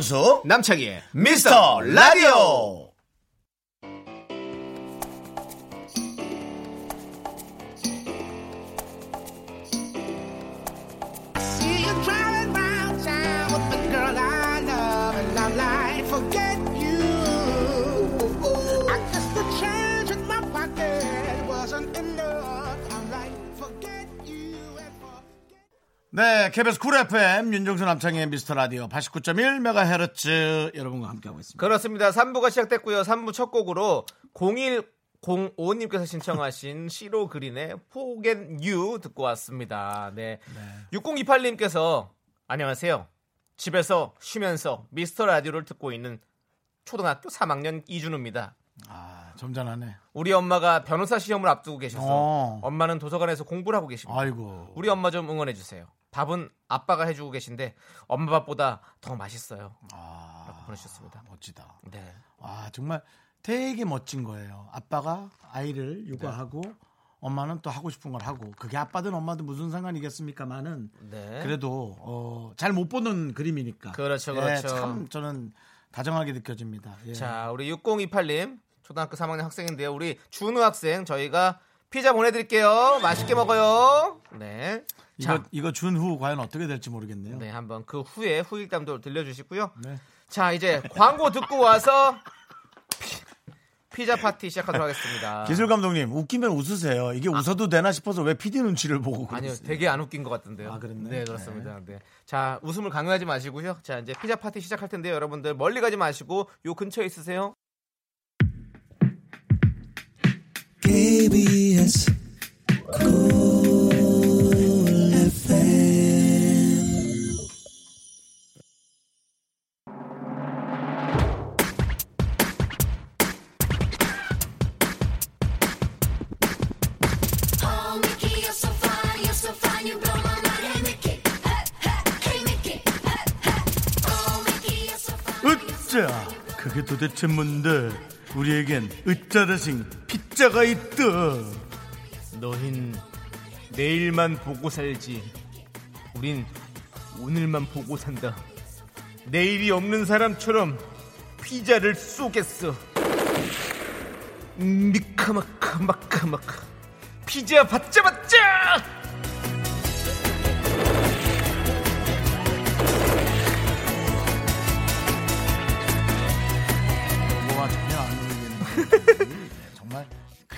윤정수 남창희의 미스터 라디오. 네, KBS 쿨 FM 윤정수 남창희의 미스터 라디오 89.1MHz 여러분과 함께하고 있습니다. 그렇습니다. 3부가 시작됐고요. 3부 첫 곡으로 0105님께서 신청하신 CeeLo Green의 Forget You 듣고 왔습니다. 네. 6028님께서 안녕하세요. 집에서 쉬면서 미스터 라디오를 듣고 있는 초등학교 3학년 이준우입니다. 아, 점잖하네. 우리 엄마가 변호사 시험을 앞두고 계셔서 어. 엄마는 도서관에서 공부를 하고 계십니다. 아이고. 우리 엄마 좀 응원해 주세요. 밥은 아빠가 해주고 계신데 엄마 밥보다 더 맛있어요. 아, 라고 보내주셨습니다. 멋지다. 네. 와 정말 되게 멋진 거예요. 아빠가 아이를 육아하고 엄마는 또 하고 싶은 걸 하고 그게 아빠든 엄마든 무슨 상관이겠습니까만은 네. 그래도 어, 잘 못 보는 그림이니까. 그렇죠, 예, 그렇죠. 참 저는 다정하게 느껴집니다. 예. 자, 우리 6028님 초등학교 3학년 학생인데요. 우리 준우 학생 저희가 피자 보내드릴게요. 맛있게 먹어요. 네. 이거 자, 이거 준 후 과연 어떻게 될지 모르겠네요. 네, 한번 그 후에 후일담도 들려주시고요. 네. 자, 이제 광고 듣고 와서 피- 피자 파티 시작하도록 하겠습니다. 기술 감독님 웃기면 웃으세요. 이게 웃어도 되나 싶어서 왜 PD 눈치를 보고 아. 아니요, 그러세요? 되게 안 웃긴 것 같던데요. 아, 그랬네. 네, 그렇습니다. 네. 자, 웃음을 강요하지 마시고요. 자, 이제 피자 파티 시작할 텐데요. 여러분들 멀리 가지 마시고 요 근처에 있으세요. KBS Oh. Oh, 그게 도대체 뭔데 우리에겐 으짜라싱 피자가 있다 너흰 내일만 보고 살지. 우린 오늘만 보고 산다. 내일이 없는 사람처럼 피자를 쏘겠어. 미카마카 마카마카. 피자 받자 받자. 뭐가 전혀 안 어울리는 정말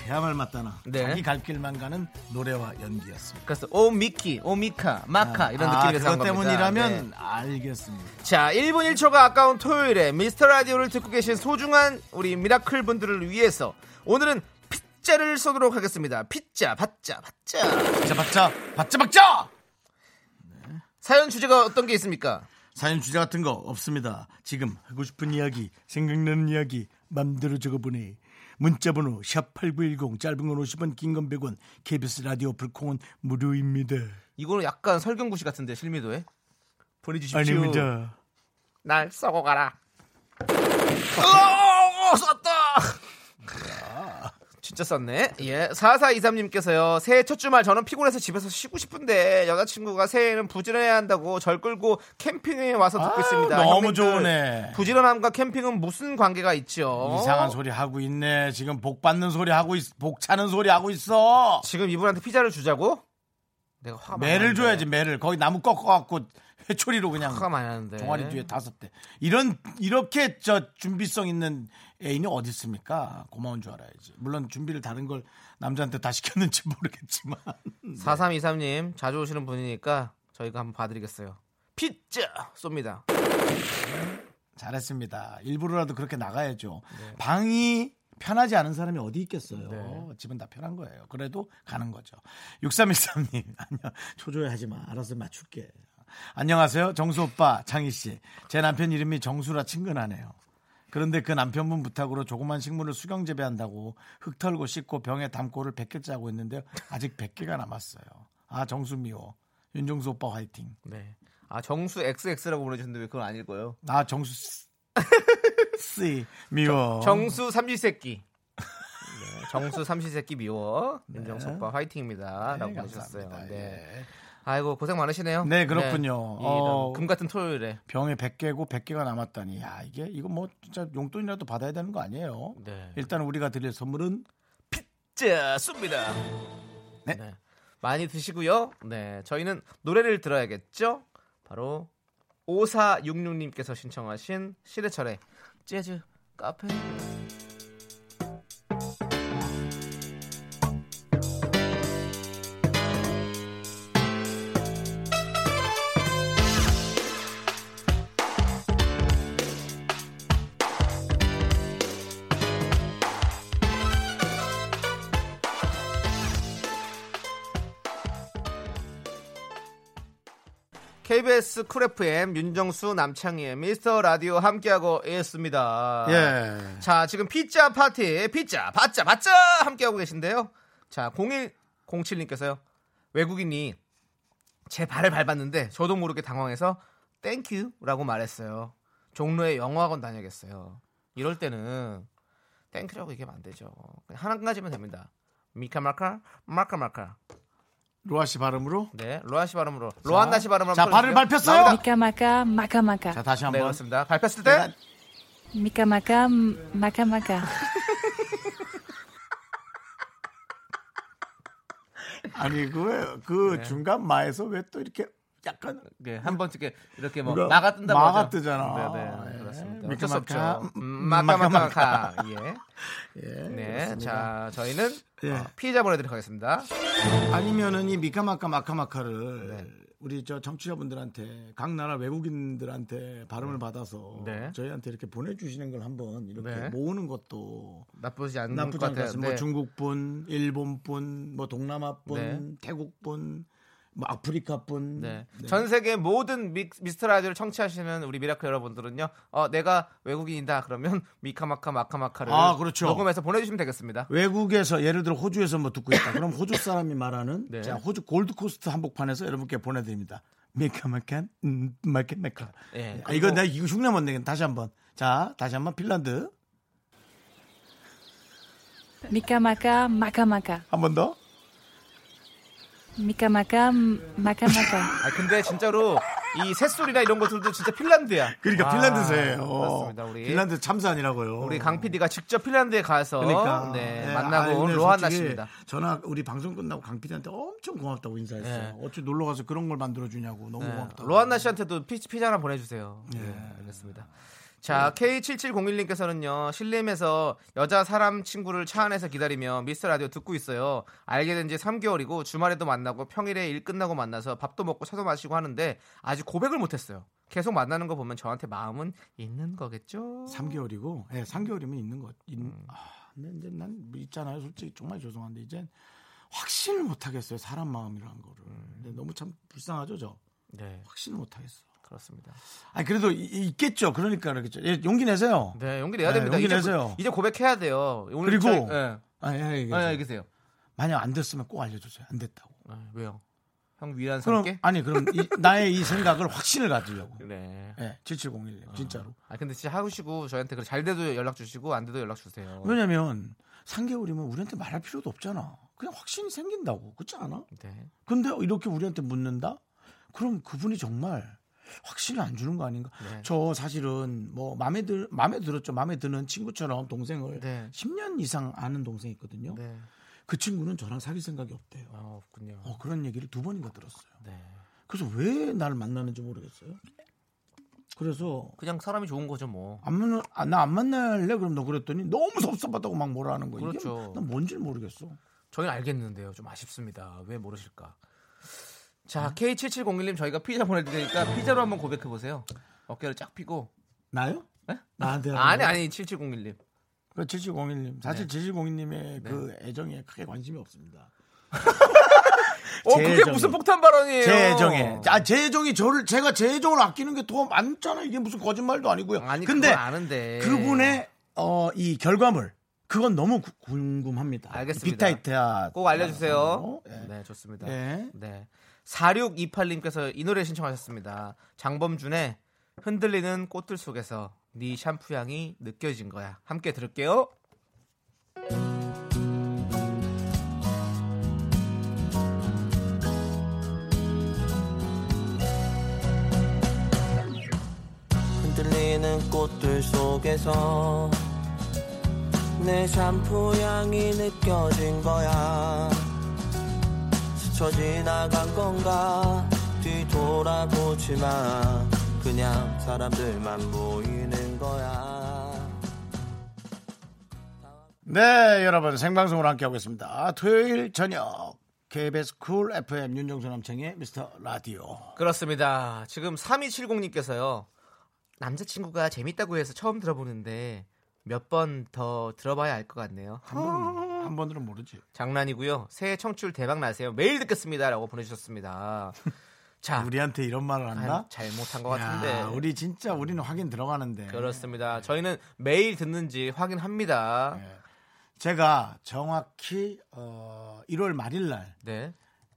그야 말마따나 네. 자기 갈 길만 가는 노래와 연기였습니다 그래서 오 미키, 오 미카, 마카 이런 아, 느낌에서 한 그것. 때문이라면 네. 알겠습니다 자, 1분 1초가 아까운 토요일에 미스터 라디오를 듣고 계신 소중한 우리 미라클 분들을 위해서 오늘은 피자를 쏘도록 하겠습니다. 피자, 받자, 받자. 받자 받자 받자 받자 사연 주제가 어떤 게 있습니까? 사연 주제 같은 거 없습니다 지금 하고 싶은 이야기 생각나는 이야기 맘대로 적어보내 문자번호 샵8910 짧은 건 50원 긴 건 100원 KBS 라디오 불콩은 무료입니다 이거는 약간 설경구씨 같은데 실미도에 보내주십시오. 아닙니다 날 썩어 가라. 어, 쐈다. 진짜 썼네. 예. 4423님께서요. 새해 첫 주말 저는 피곤해서 집에서 쉬고 싶은데 여자친구가 새해에는 부지런해야 한다고 절 끌고 캠핑에 와서 듣고 아, 있습니다. 너무 좋으네. 부지런함과 캠핑은 무슨 관계가 있죠? 이상한 소리 하고 있네. 지금 복 받는 소리 하고 있, 복 차는 소리 하고 있어. 지금 이분한테 피자를 주자고? 내가 화가 매를. 줘야지 매를. 거기 나무 꺾어 갖고 회초리로 그냥 화가 많이 나는데. 종아리 뒤에 다섯 대. 이런 이렇게 저 준비성 있는 애인이 어디 있습니까? 고마운 줄 알아야지. 물론 준비를 다른 걸 남자한테 다 시켰는지 모르겠지만. 4323님 자주 오시는 분이니까 저희가 한번 봐드리겠어요. 피자 쏩니다. 잘했습니다. 일부러라도 그렇게 나가야죠. 네. 방이 편하지 않은 사람이 어디 있겠어요. 네. 집은 다 편한 거예요. 그래도 가는 거죠. 6313님, 안녕. 초조해 하지 마. 알아서 맞출게. 안녕하세요. 정수 오빠, 창희 씨. 제 남편 이름이 정수라 친근하네요. 그런데 그 남편분 부탁으로 조그만 식물을 수경 재배한다고 흙 털고 씻고 병에 담고를 100개째 하고 있는데요. 아직 100개가 남았어요. 아, 정수 미워. 윤정수 오빠 화이팅. 네. 아 정수 XX라고 보내주셨는데 왜 그걸 안 읽어요? 아, 정수 씨. 씨. 미워. 정 수 삼시세끼. 네, 정수 삼시세끼 미워. 윤정수 오빠 화이팅입니다. 라고 네. 감사합니다. 네. 예. 아이고 고생 많으시네요. 네, 그렇군요. 이 이런 어, 금 같은 토요일에. 병에 100개고 100개가 남았다니. 야, 이게 이거 뭐 진짜 용돈이라도 받아야 되는 거 아니에요? 네. 일단 우리가 드릴 선물은 자, 쏩니다. 네. 많이 드시고요. 네. 저희는 노래를 들어야겠죠? 바로 5466님께서 신청하신 시대철의 재즈 카페. KBS 쿨 FM 윤정수 남창희의 미스터 라디오 함께하고 있습니다. 예. 자, 지금 피자 파티, 피자, 받자, 받자! 함께하고 계신데요. 자, 0107님께서요. 외국인이 제 발을 밟았는데 저도 모르게 당황해서 thank you라고 말했어요. 종로에 영어학원 다녀야겠어요. 이럴 때는 thank you라고 얘기하면 안 되죠. 그냥 한 가지면 됩니다. 미카마카 마카마카. 로아 씨 발음으로. 네, 로한 씨 발음으로. 로한나 씨 발음으로. 자, 발을. 밟혔어요? 미카마카 마카마카. 자, 다시 네, 한번. 그렇습니다. 밟혔을 때 미카마카 마카마카. 아니 그그 네. 중간 마에서 왜 또 이렇게 약간 네, 한번 이렇게 이렇게 뭐 마가 뜬다고 마가 하죠. 뜨잖아. 네, 네, 예. 그렇습니다. 미카마카, 어쩔 수 없죠. 마카마카. 예. 예, 네, 그렇습니다. 자 저희는 예. 어, 피자 보내 드리도록 하겠습니다. 아니면은 이 미카마카 마카마카를 네. 우리 저 청취자분들한테 각 나라 외국인들한테 발음을 받아서 네. 저희한테 이렇게 보내주시는 걸 한번 이렇게 네. 모으는 것도 나쁘지 않은 나쁘지 것 같아요. 뭐 네. 중국분, 일본분, 뭐 동남아분, 네. 태국분, 뭐 아프리카분. 네. 네. 전 세계 모든 미, 미스터 라디오를 청취하시는 우리 미라클 여러분들은요. 어, 내가 외국인이다 그러면 미카마카 마카마카를 아, 그렇죠. 녹음해서 보내주시면 되겠습니다. 외국에서 예를 들어 호주에서 뭐 듣고 있다. 그럼 호주 사람이 말하는 네. 자 호주 골드코스트 한복판에서 여러분께 보내드립니다. 미카마카 음, 마카마카. 예. 아, 이거 내가 이거 흉내 못 내겠 다시 한번. 자 다시 한번 핀란드 미카마카 마카마카. 한 번 더. 미카마카 마카마카. 아 근데 진짜로 이 새소리나 이런 것들도 진짜 핀란드야. 그러니까 아, 핀란드세요. 그렇습니다. 우리 핀란드 참사아니라고요. 우리 강 PD가 직접 핀란드에 가서 그러니까 네, 네, 만나고 온 근데 로한나 씨입니다. 전화 우리 방송 끝나고 강 PD한테 엄청 고맙다고 인사했어요. 네. 어찌 놀러 가서 그런 걸 만들어 주냐고 너무 네. 고맙다고. 로한나 씨한테도 피, 피자 하나 보내주세요. 네, 네. 알겠습니다. 자, K7701님께서는요, 실림에서 여자 사람 친구를 차 안에서 기다리며 미스터 라디오 듣고 있어요. 알게 된 지 3개월이고 주말에도 만나고 평일에 일 끝나고 만나서 밥도 먹고 차도 마시고 하는데 아직 고백을 못했어요. 계속 만나는 거 보면 저한테 마음은 있는 거겠죠? 3개월이고, 예, 3개월이면 있는 것. 있, 음. 아, 근데 이제 난 있잖아요. 솔직히 정말 죄송한데 이제 확신을 못 하겠어요. 사람 마음이라는 거를. 음. 근데 너무 참 불쌍하죠, 저. 네, 확신을 못 하겠어. 그렇습니다. 아니 그래도 이- 있겠죠. 그러니까 그러겠죠. 예, 용기 내세요. 네, 용기 내야 네, 됩니다. 용기 이제, 내세요. 이제 고백해야 돼요. 그리고- 저희- 예. 아, 예, 예, 아, 얘기세요. 만약 안 됐으면 꼭 알려주세요. 안 됐다고. 아, 왜요? 형 위안 그럼? 아니 그럼 이- 나의 이 생각을 확신을 가지려고. 네. 예, 7701님 진짜로. 아 근데 진짜 하시고 저희한테 그잘 돼도 연락 주시고 안 돼도 연락 주세요. 왜냐면 3개월이면 우리한테 말할 필요도 없잖아. 그냥 확신이 생긴다고. 그렇지 않아? 네. 근데 이렇게 우리한테 묻는다? 그럼 그분이 정말 확신을 안 주는 거 아닌가? 네. 저 사실은 뭐 마음에 들 마음에 들었죠. 마음에 드는 친구처럼 동생을 네. 10년 이상 아는 동생이 있거든요. 네. 그 친구는 저랑 사귈 생각이 없대요. 아 없군요. 어, 그런 얘기를 두 번인가 들었어요. 네. 그래서 왜 나를 만나는지 모르겠어요. 그래서 그냥 사람이 좋은 거죠 뭐. 안 만나 나안 만날래 그럼 너 그랬더니 너무 섭섭하다고 막 뭐라 하는 거예요. 그렇죠. 이게 난 뭔지 모르겠어. 저희는 알겠는데요. 좀 아쉽습니다. 왜 모르실까? 자 음. K7701님 저희가 피자 보내드리니까 피자로 한번 고백해 보세요. 어깨를 쫙 פי고. 나요? 네? 나한테 하는 아니? 아니 7701님. 그 7701님 사실 네. 7701님의 그 애정에 크게 관심이 없습니다. 어 제 그게 애정이. 무슨 폭탄 발언이에요? 제 애정에 아, 제 애정이 저를 제가 제 애정을 아끼는 게 더 많잖아요. 이게 무슨 거짓말도 아니고요. 아니 근데 그건 아는데. 그분의 어, 이 결과물 그건 너무 구- 궁금합니다. 알겠습니다. 비타이트야 꼭 알려주세요. 네. 네, 좋습니다. 네. 네. 4628님께서 이 노래 신청하셨습니다. 장범준의 흔들리는 꽃들 속에서 네 샴푸 향이 느껴진 거야. 함께 들을게요. 흔들리는 꽃들 속에서 네 샴푸 향이 느껴진 거야 스쳐 지나간 건가 뒤돌아보지 마 그냥 사람들만 보이는 거야 네, 여러분 생방송으로 함께하고 있습니다. 토요일 저녁 KBS 쿨 FM 윤정수 남창희의 미스터 라디오. 그렇습니다. 지금 3270님께서요. 남자친구가 재밌다고 해서 처음 들어보는데 몇 번 더 들어봐야 알 것 같네요. 한 번, 한 번으로 모르지. 장난이고요. 새해 청취율 대박 나세요. 매일 듣겠습니다라고 보내주셨습니다. 자, 우리한테 이런 말을 아, 한다? 잘못한 것 야, 같은데. 우리 진짜 우리는 확인 들어가는데. 그렇습니다. 저희는 매일 듣는지 확인합니다. 네. 제가 정확히 어, 1월 말일 날 네.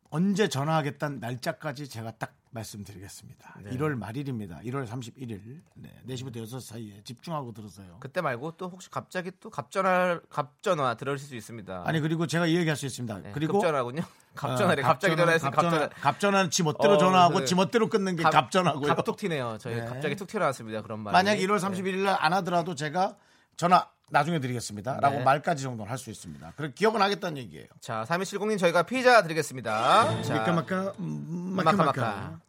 언제 전화하겠다는 날짜까지 제가 딱 말씀드리겠습니다. 네. 1월 말일입니다. 1월 31일. 네, 4시부터 6시 사이에 집중하고 들으세요. 그때 말고 또 혹시 갑자기 또 갑전화 갑전화 들으실 수 있습니다. 아니 그리고 제가 이 얘기할 수 있습니다. 네, 그리고 급전화군요. 갑전화래. 어, 갑자기 전화했으니 갑전화. 갑전화는 지 멋대로 어, 전화하고 그- 지 멋대로 끊는 게 갑- 갑전하고요. 갑툭 튀네요. 저희 네. 갑자기 툭 튀어나왔습니다. 그런 말. 만약 1월 31일 날 안 하더라도 제가 전화 나중에 드리겠습니다. 라고 네. 말까지 정도는 할 수 있습니다. 그리고 기억은 하겠다는 얘기예요. 자, 3270님 저희가 피자 드리겠습니다. 자, 미카마카 음, 마카 마카. 마카 마카.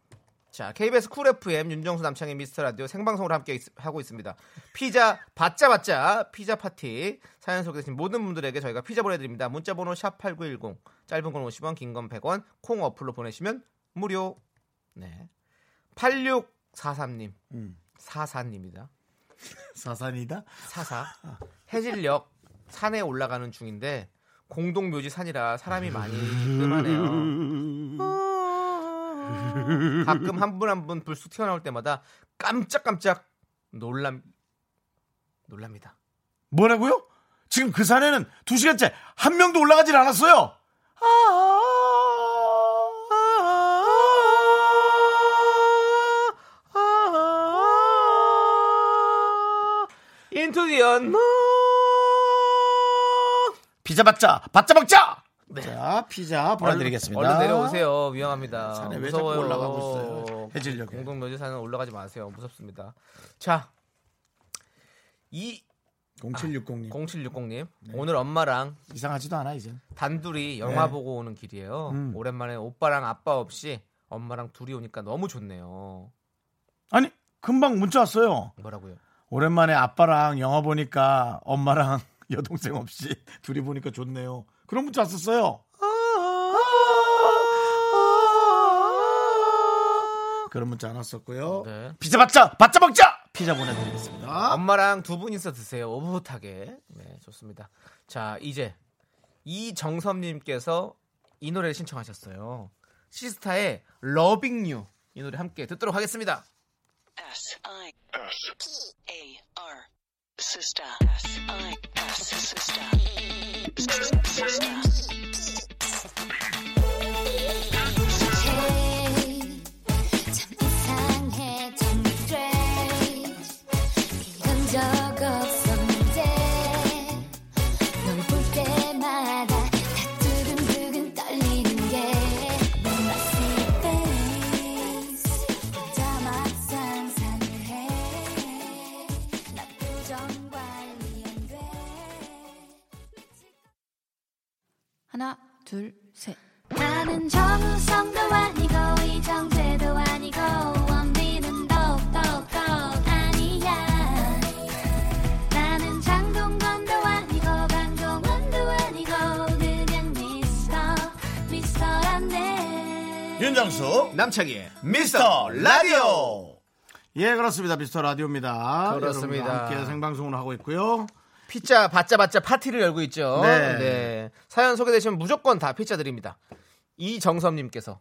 자, KBS 쿨 FM 윤정수 남창희의 미스터 라디오 생방송으로 함께 있- 하고 있습니다. 피자 받자 받자 피자 파티 사연 소개되신 모든 분들에게 저희가 피자 보내드립니다. 문자번호 샵 #8910 짧은 건 50원, 긴 건 100원, 콩 어플로 보내시면 무료. 네. 8643님, 음. 사사입니다. 사산이다. 사사 해질녘 산에 올라가는 중인데 공동 묘지 산이라 사람이 많이 뜸하네요. 가끔 한 분 한 분 불쑥 튀어나올 때마다 깜짝깜짝 놀람 놀랍니다. 뭐라고요? 지금 그 산에는 두 시간째 한 명도 올라가질 않았어요. 인투 디 언노 피자 받자, 받자 먹자. 자, 피자 보내드리겠습니다. 얼른 내려오세요. 위험합니다. 산에 왜 자꾸. 올라가고 있어요? 해질녘에. 공동 묘지 산은 올라가지 마세요. 무섭습니다. 자, 이 0760님 0760님 오늘 엄마랑 이상하지도 않아 이제. 단둘이 영화 네. 보고 오는 길이에요. 음. 오랜만에 오빠랑 아빠 없이 엄마랑 둘이 오니까 너무 좋네요. 아니 금방 문자 왔어요. 뭐라고요? 오랜만에 아빠랑 영화 보니까 엄마랑 여동생 없이 둘이 보니까 좋네요. 그런 문자 왔었어요. 그런 문자 안 왔었고요. 네. 피자 받자, 받자 먹자. 피자 보내드리겠습니다. 엄마랑 두 분이서 드세요. 오붓하게. 네, 좋습니다. 자, 이제 이정섭님께서 이 노래를 신청하셨어요. 시스타의 러빙 유. 이 노래 함께 듣도록 하겠습니다. S I S A R sister. I. Sister. Sister 둘, 셋. 나는 정우성도 아니고 이정재도 아니고 원빈은 더욱더 아니야 나는 장동건도 아니고 강동원도 아니고 그냥 미스터 미스터란데 윤정수 남창희의 미스터 라디오. 예, 그렇습니다. 미스터 라디오입니다. 그렇습니다. 함께 생방송을 하고 있고요. 피자 받자 받자 파티를 열고 있죠. 네. 네. 사연 소개되시면 무조건 다 피자 드립니다. 이정섭님께서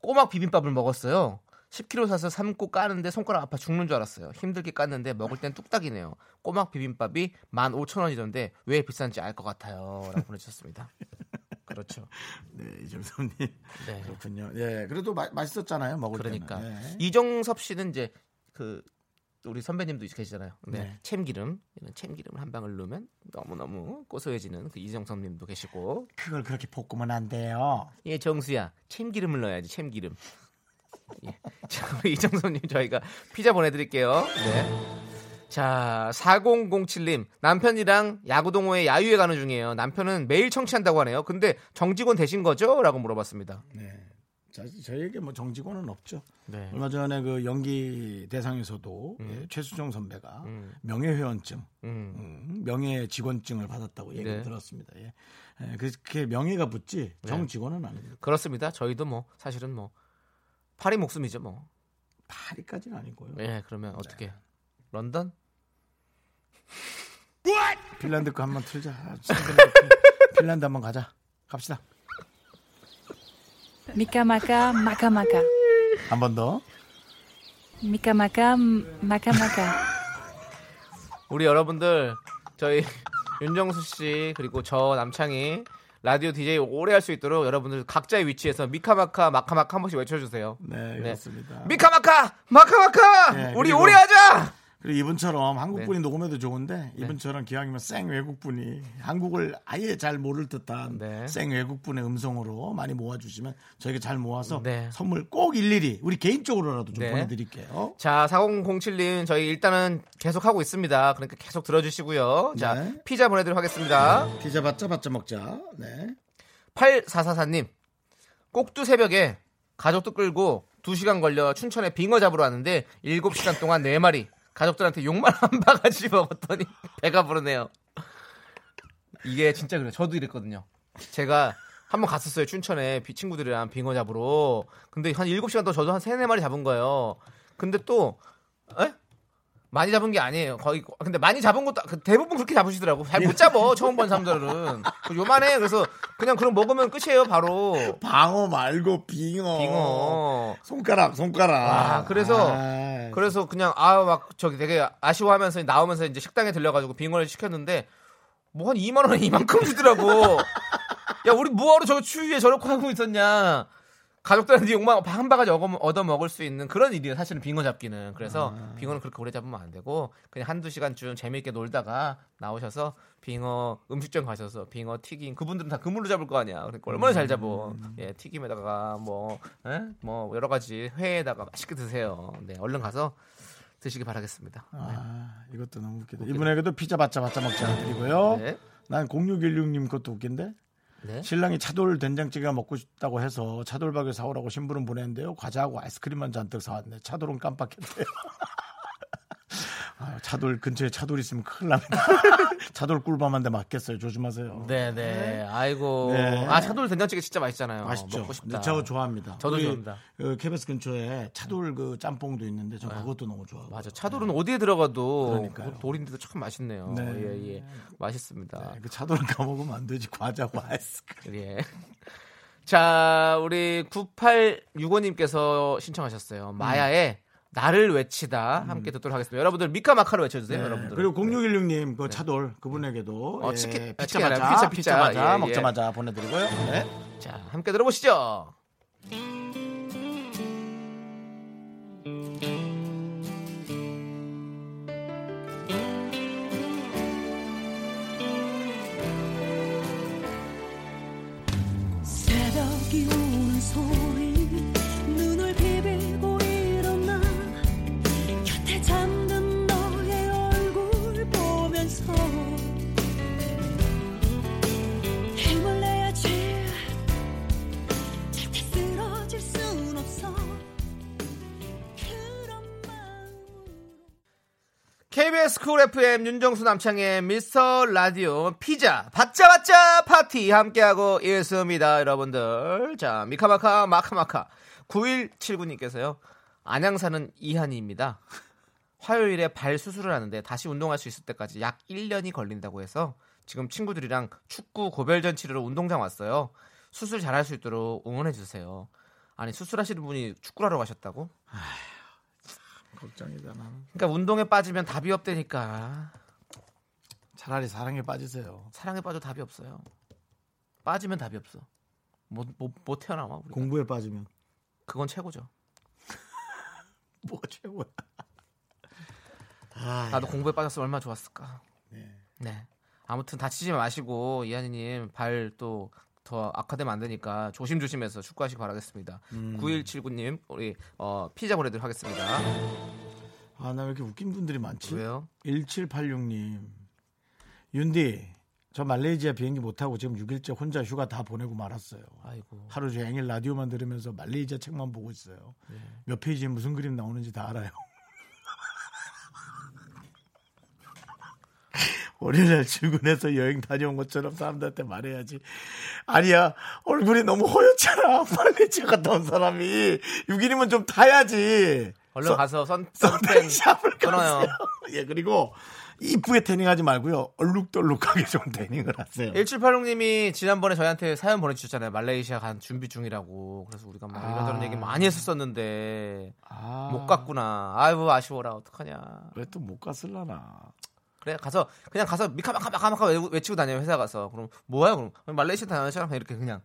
꼬막 비빔밥을 먹었어요. 10kg 사서 삶고 까는데 손가락 아파 죽는 줄 알았어요. 힘들게 깠는데 먹을 땐 뚝딱이네요. 꼬막 비빔밥이 15,000원이던데 왜 비싼지 알 것 같아요. 라고 보내주셨습니다. 그렇죠. 네, 이정섭님. 네. 그렇군요. 예, 그래도 마- 맛있었잖아요. 먹을 그러니까 때는. 예. 이정섭 씨는 이제 그 우리 선배님도 계시잖아요. 네. 네. 참기름 이런 참기름을 한 방울 넣으면 너무 너무 고소해지는 그 이정섭님도 계시고 그걸 그렇게 볶으면 안 돼요. 예 정수야 참기름을 넣어야지 참기름. 예. 자 우리 이정섭님 저희가 피자 보내드릴게요. 네. 자 4007님 남편이랑 야구 동호회 야유회 가는 중이에요. 남편은 매일 청취한다고 하네요. 근데 정직원 되신 거죠? 라고 물어봤습니다. 네. 자, 저희에게 뭐 정직원은 없죠. 네. 얼마 전에 그 연기 대상에서도 예, 최수정 선배가 음. 명예회원증, 음. 음, 명예 직원증을 받았다고 얘기를 네. 들었습니다. 예. 예, 그렇게 명예가 붙지 정직원은 아닙니다. 그렇습니다. 저희도 뭐 사실은 뭐 파리 목숨이죠 뭐. 파리까지는 아니고요. 예, 그러면 어떻게? 런던? 핀란드 거 한번 틀자. 아, 핀란드 한번 가자. 갑시다. 미카마카 마카마카. 한 번 더. 미카마카 마카마카. 우리 여러분들 저희 윤정수 씨 그리고 저 남창희 라디오 DJ 오래 할 수 있도록 여러분들 각자의 위치에서 미카마카 마카마카 한 번씩 외쳐주세요. 네, 그렇습니다. 미카마카 마카마카 네, 우리 그리고- 오래 하자. 그리고 이분처럼 한국 네. 분이 녹음해도 좋은데 이분처럼 기왕이면 생 외국 분이 한국을 아예 잘 모를 듯한 네. 생 외국 분의 음성으로 많이 모아주시면 저희가 잘 모아서 네. 선물 꼭 일일이 우리 개인적으로라도 좀 네. 보내드릴게요. 자, 4007님 저희 일단은 계속 하고 있습니다. 그러니까 계속 들어주시고요. 자, 네. 피자 보내드리도록 하겠습니다. 피자 받자 받자 먹자. 네. 8444님 꼭두 새벽에 가족도 끌고 2시간 걸려 춘천에 빙어 잡으러 왔는데 7시간 동안 4마리 가족들한테 욕만 한 바가지 먹었더니 배가 부르네요. 이게 진짜 그래요. 저도 이랬거든요. 제가 한번 갔었어요. 춘천에 비 친구들이랑 빙어 잡으러. 근데 한 7시간 동안 저도 한 3, 4마리 잡은 거예요. 근데 또 에? 많이 잡은 게 아니에요. 거의 근데 많이 잡은 것도 그 대부분 그렇게 잡으시더라고. 잘 못 잡어. 처음 본 사람들은. 그 요만해. 그래서 그냥 그럼 먹으면 끝이에요. 바로. 방어 말고 빙어. 빙어. 손가락 손가락. 아, 그래서 아, 그래서 그냥 아 막 저기 되게 아쉬워하면서 나오면서 이제 식당에 들려가지고 빙어를 시켰는데 뭐 한 2만 원에 이만큼 주더라고. 야 우리 뭐하러 저 추위에 저렇게 하고 있었냐. 가족들한테 욕만 한 바가지 얻어, 먹을 수 있는 그런 일이에요. 사실은 빙어 잡기는. 그래서 빙어는 그렇게 오래 잡으면 안 되고 그냥 한두 시간쯤 재미있게 놀다가 나오셔서 빙어 음식점 가셔서 빙어 튀김 그분들은 다 그물로 잡을 거 아니야. 그러니까 얼마나 잘 잡어. 예, 튀김에다가 뭐, 예? 뭐 여러 가지 회에다가 맛있게 드세요. 네, 얼른 가서 드시기 바라겠습니다. 아, 이것도 너무 웃기다. 이분에게도 피자 받자 받자 먹자 드리고요. 네. 난 0616님 것도 웃긴데. 네. 신랑이 차돌 된장찌개가 먹고 싶다고 해서 차돌박을 사오라고 신부름 보냈는데요. 과자하고 아이스크림만 잔뜩 사왔네. 차돌은 깜빡했대요. 아, 차돌 근처에 차돌 있으면 큰일 납니다. 차돌 꿀밤한데 맞겠어요. 조심하세요. 네, 네. 아이고. 네. 아, 차돌 된장찌개 진짜 맛있잖아요. 맛있죠. 먹고 싶다. 저 좋아합니다. 저도 좋아합니다. 그 KBS 근처에 차돌 그 짬뽕도 있는데 저 그것도 너무 좋아하고. 맞아. 차돌은 어디에 들어가도 그러니까요. 그 돌인데도 참 맛있네요. 네. 예, 예. 맛있습니다. 그 차돌 까먹으면 안 되지. 과자고 아이스크림. 예. 자, 우리 9865님께서 신청하셨어요. 마야의 나를 외치다 함께 듣도록 하겠습니다. 여러분들 미카 마카로 외쳐주세요. 여러분들. 네. 그리고 0616님 그 차돌 그분에게도 어, 예, 치킨, 피자 치킨 아니라 맞아 피자, 피자 피자. 맞아 예, 예. 먹자마자 보내드리고요. 네. 자, 함께 들어보시죠. 쿨 FM 윤정수 남창희의 미스터 라디오 피자 받자 받자 파티 함께하고 있습니다 여러분들. 자 미카마카 마카마카. 9179님께서요 안양 사는 이한이입니다. 화요일에 발 수술을 하는데 다시 운동할 수 있을 때까지 약 1년이 걸린다고 해서 지금 친구들이랑 축구 고별전 치르러 운동장 왔어요. 수술 잘할 수 있도록 응원해 주세요. 아니 수술하시는 분이 축구를 하러 가셨다고? 걱정이다 나는. 그러니까 운동에 빠지면 답이 없다니까 차라리 사랑에 빠지세요. 사랑에 빠져 답이 없어요. 빠지면 답이 없어. 못, 못, 못 태어나와. 우리가. 공부에 빠지면 그건 최고죠. 뭐가 최고야. 아, 나도 공부에 빠졌으면 얼마나 좋았을까. 네. 네. 아무튼 다치지 마시고 이한이님 발 또 더 악화되면 안 되니까 조심조심해서 축구하시기 바라겠습니다. 음. 9179님 우리 어, 피자 보내드리도록 하겠습니다. 아, 나 왜 이렇게 웃긴 분들이 많지? 왜요? 1786님. 윤디, 저 말레이시아 비행기 못 타고 지금 6일째 혼자 휴가 다 보내고 말았어요. 아이고. 하루 종일 라디오만 들으면서 말레이시아 책만 보고 있어요. 네. 몇 페이지에 무슨 그림 나오는지 다 알아요. 월요일날 출근해서 여행 다녀온 것처럼 사람들한테 말해야지. 아니야, 얼굴이 너무 허옇잖아. 말레이시아 갔다 온 사람이. 6일이면 좀 타야지. 얼른 가서 선, 선팬 샵을 끊어요. 예, 그리고 이쁘게 태닝하지 말고요. 얼룩덜룩하게 좀 태닝을 하세요. 1786님이 지난번에 저희한테 사연 보내주셨잖아요. 말레이시아 간 준비 중이라고. 그래서 우리가 막 이런저런 아. 얘기 많이 했었었는데 아, 못 갔구나. 아이고 아쉬워라. 어떡하냐. 왜 또 못 갔을라나. 그래 가서 그냥 가서 미카마카 마카마카 외- 외치고 다녀요 회사 가서 그럼 뭐야 그럼 말레이시아 사람 이렇게 그냥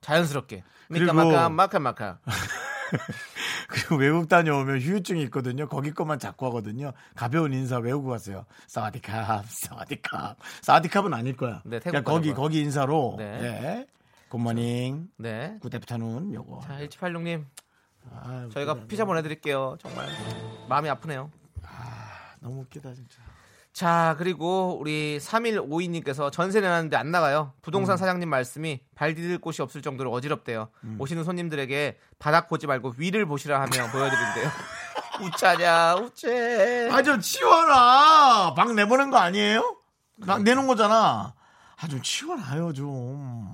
자연스럽게 그리고- 미카마카 마카마카 그리고 외국 다녀오면 후유증이 있거든요. 거기 것만 자꾸 하거든요. 가벼운 인사 외우고 가세요. สวัสดีครับ, สวัสดีครับ. สวัสดีครับ은 아닐 거야. 네, 태국 그냥 거기. 거기 인사로. 네. 네. Good morning. 네. Good afternoon 요거. 자 1786님 아, 저희가. 피자 보내드릴게요 정말 마음이 아프네요 너무 웃기다 진짜. 자 그리고 우리 3152님께서 전세 내놨는데 안 나가요. 부동산 사장님 말씀이 발 디딜 곳이 없을 정도로 어지럽대요. 오시는 손님들에게 바닥 보지 말고 위를 보시라 하며 보여드린대요. 우짜냐 우째 아 좀 치워라. 방 내보낸 거 아니에요? 방 내놓은 거잖아. 아 좀 치워놔요 좀.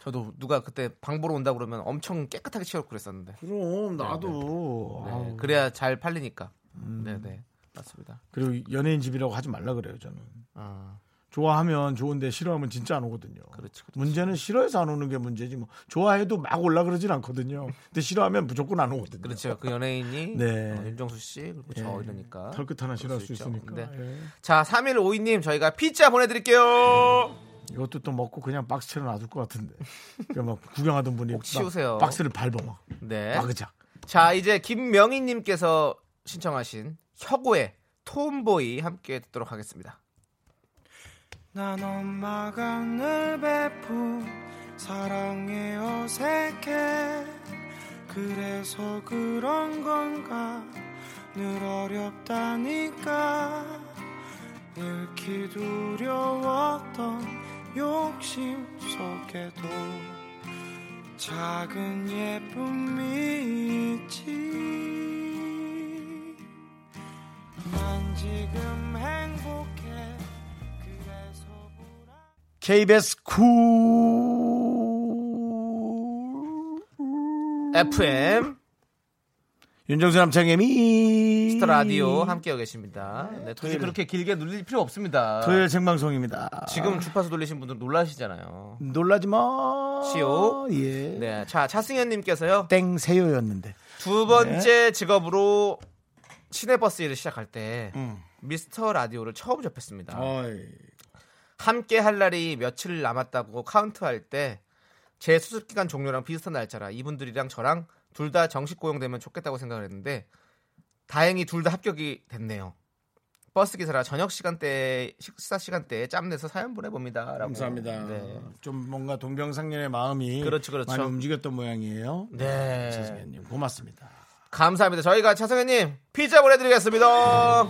저도 누가 그때 방 보러 온다 그러면 엄청 깨끗하게 치우고 그랬었는데. 그럼 나도. 네, 아우. 그래야 잘 팔리니까. 네네 맞습니다 그리고 연예인 집이라고 하지 말라 그래요 저는. 아, 좋아하면 좋은데 싫어하면 진짜 안 오거든요. 그렇지, 그렇지. 문제는 싫어해서 안 오는 게 문제지 뭐 좋아해도 막 올라 그러진 않거든요. 근데 싫어하면 무조건 안 오거든요. 그렇죠 그 연예인이 네. 어, 윤정수 씨 그리고 저 예. 이러니까 털끝 하나 싫어할 수 있죠. 있으니까. 네. 예. 자 3152님 저희가 피자 보내드릴게요 이것도 또 먹고 그냥 박스 채로 놔둘 것 같은데. 그막 구경하던 분이 꼭막 치우세요. 박스를 밟아 막. 네. 마그작. 자 이제 김명희님께서 신청하신 혁오의 톰보이 함께 듣도록 하겠습니다. 난 엄마가 늘 베푼 사랑에 어색해. 그래서 그런 건가? 늘 어렵다니까. 잃기 두려웠던 욕심 속에도 작은 예쁨이 있지 KBS 쿨 FM 윤정수 남창희의 미스터 라디오 함께하고 계십니다. 네, 굳이 토요일. 그렇게 길게 눌릴 필요 없습니다. 토요일 생방송입니다. 지금 주파수 돌리신 분들 놀라시잖아요. 놀라지 마시오. 예. 네, 자 차승현 님께서요 땡 세요였는데. 두 번째 직업으로 시내버스 일을 시작할 때 음. 미스터 라디오를 처음 접했습니다. 어이. 함께 할 날이 며칠 남았다고 카운트할 때 제 수습 기간 종료랑 비슷한 날짜라 이분들이랑 저랑 둘 다 정식 고용되면 좋겠다고 생각을 했는데 다행히 둘 다 합격이 됐네요. 버스 기사라 저녁 시간대 식사 시간대에 짬내서 사연 보내봅니다. 감사합니다. 네. 좀 뭔가 동병상련의 마음이 그렇죠, 그렇죠. 많이 움직였던 모양이에요. 네. 차승현님 고맙습니다. 감사합니다. 저희가 차성현님 피자 보내드리겠습니다.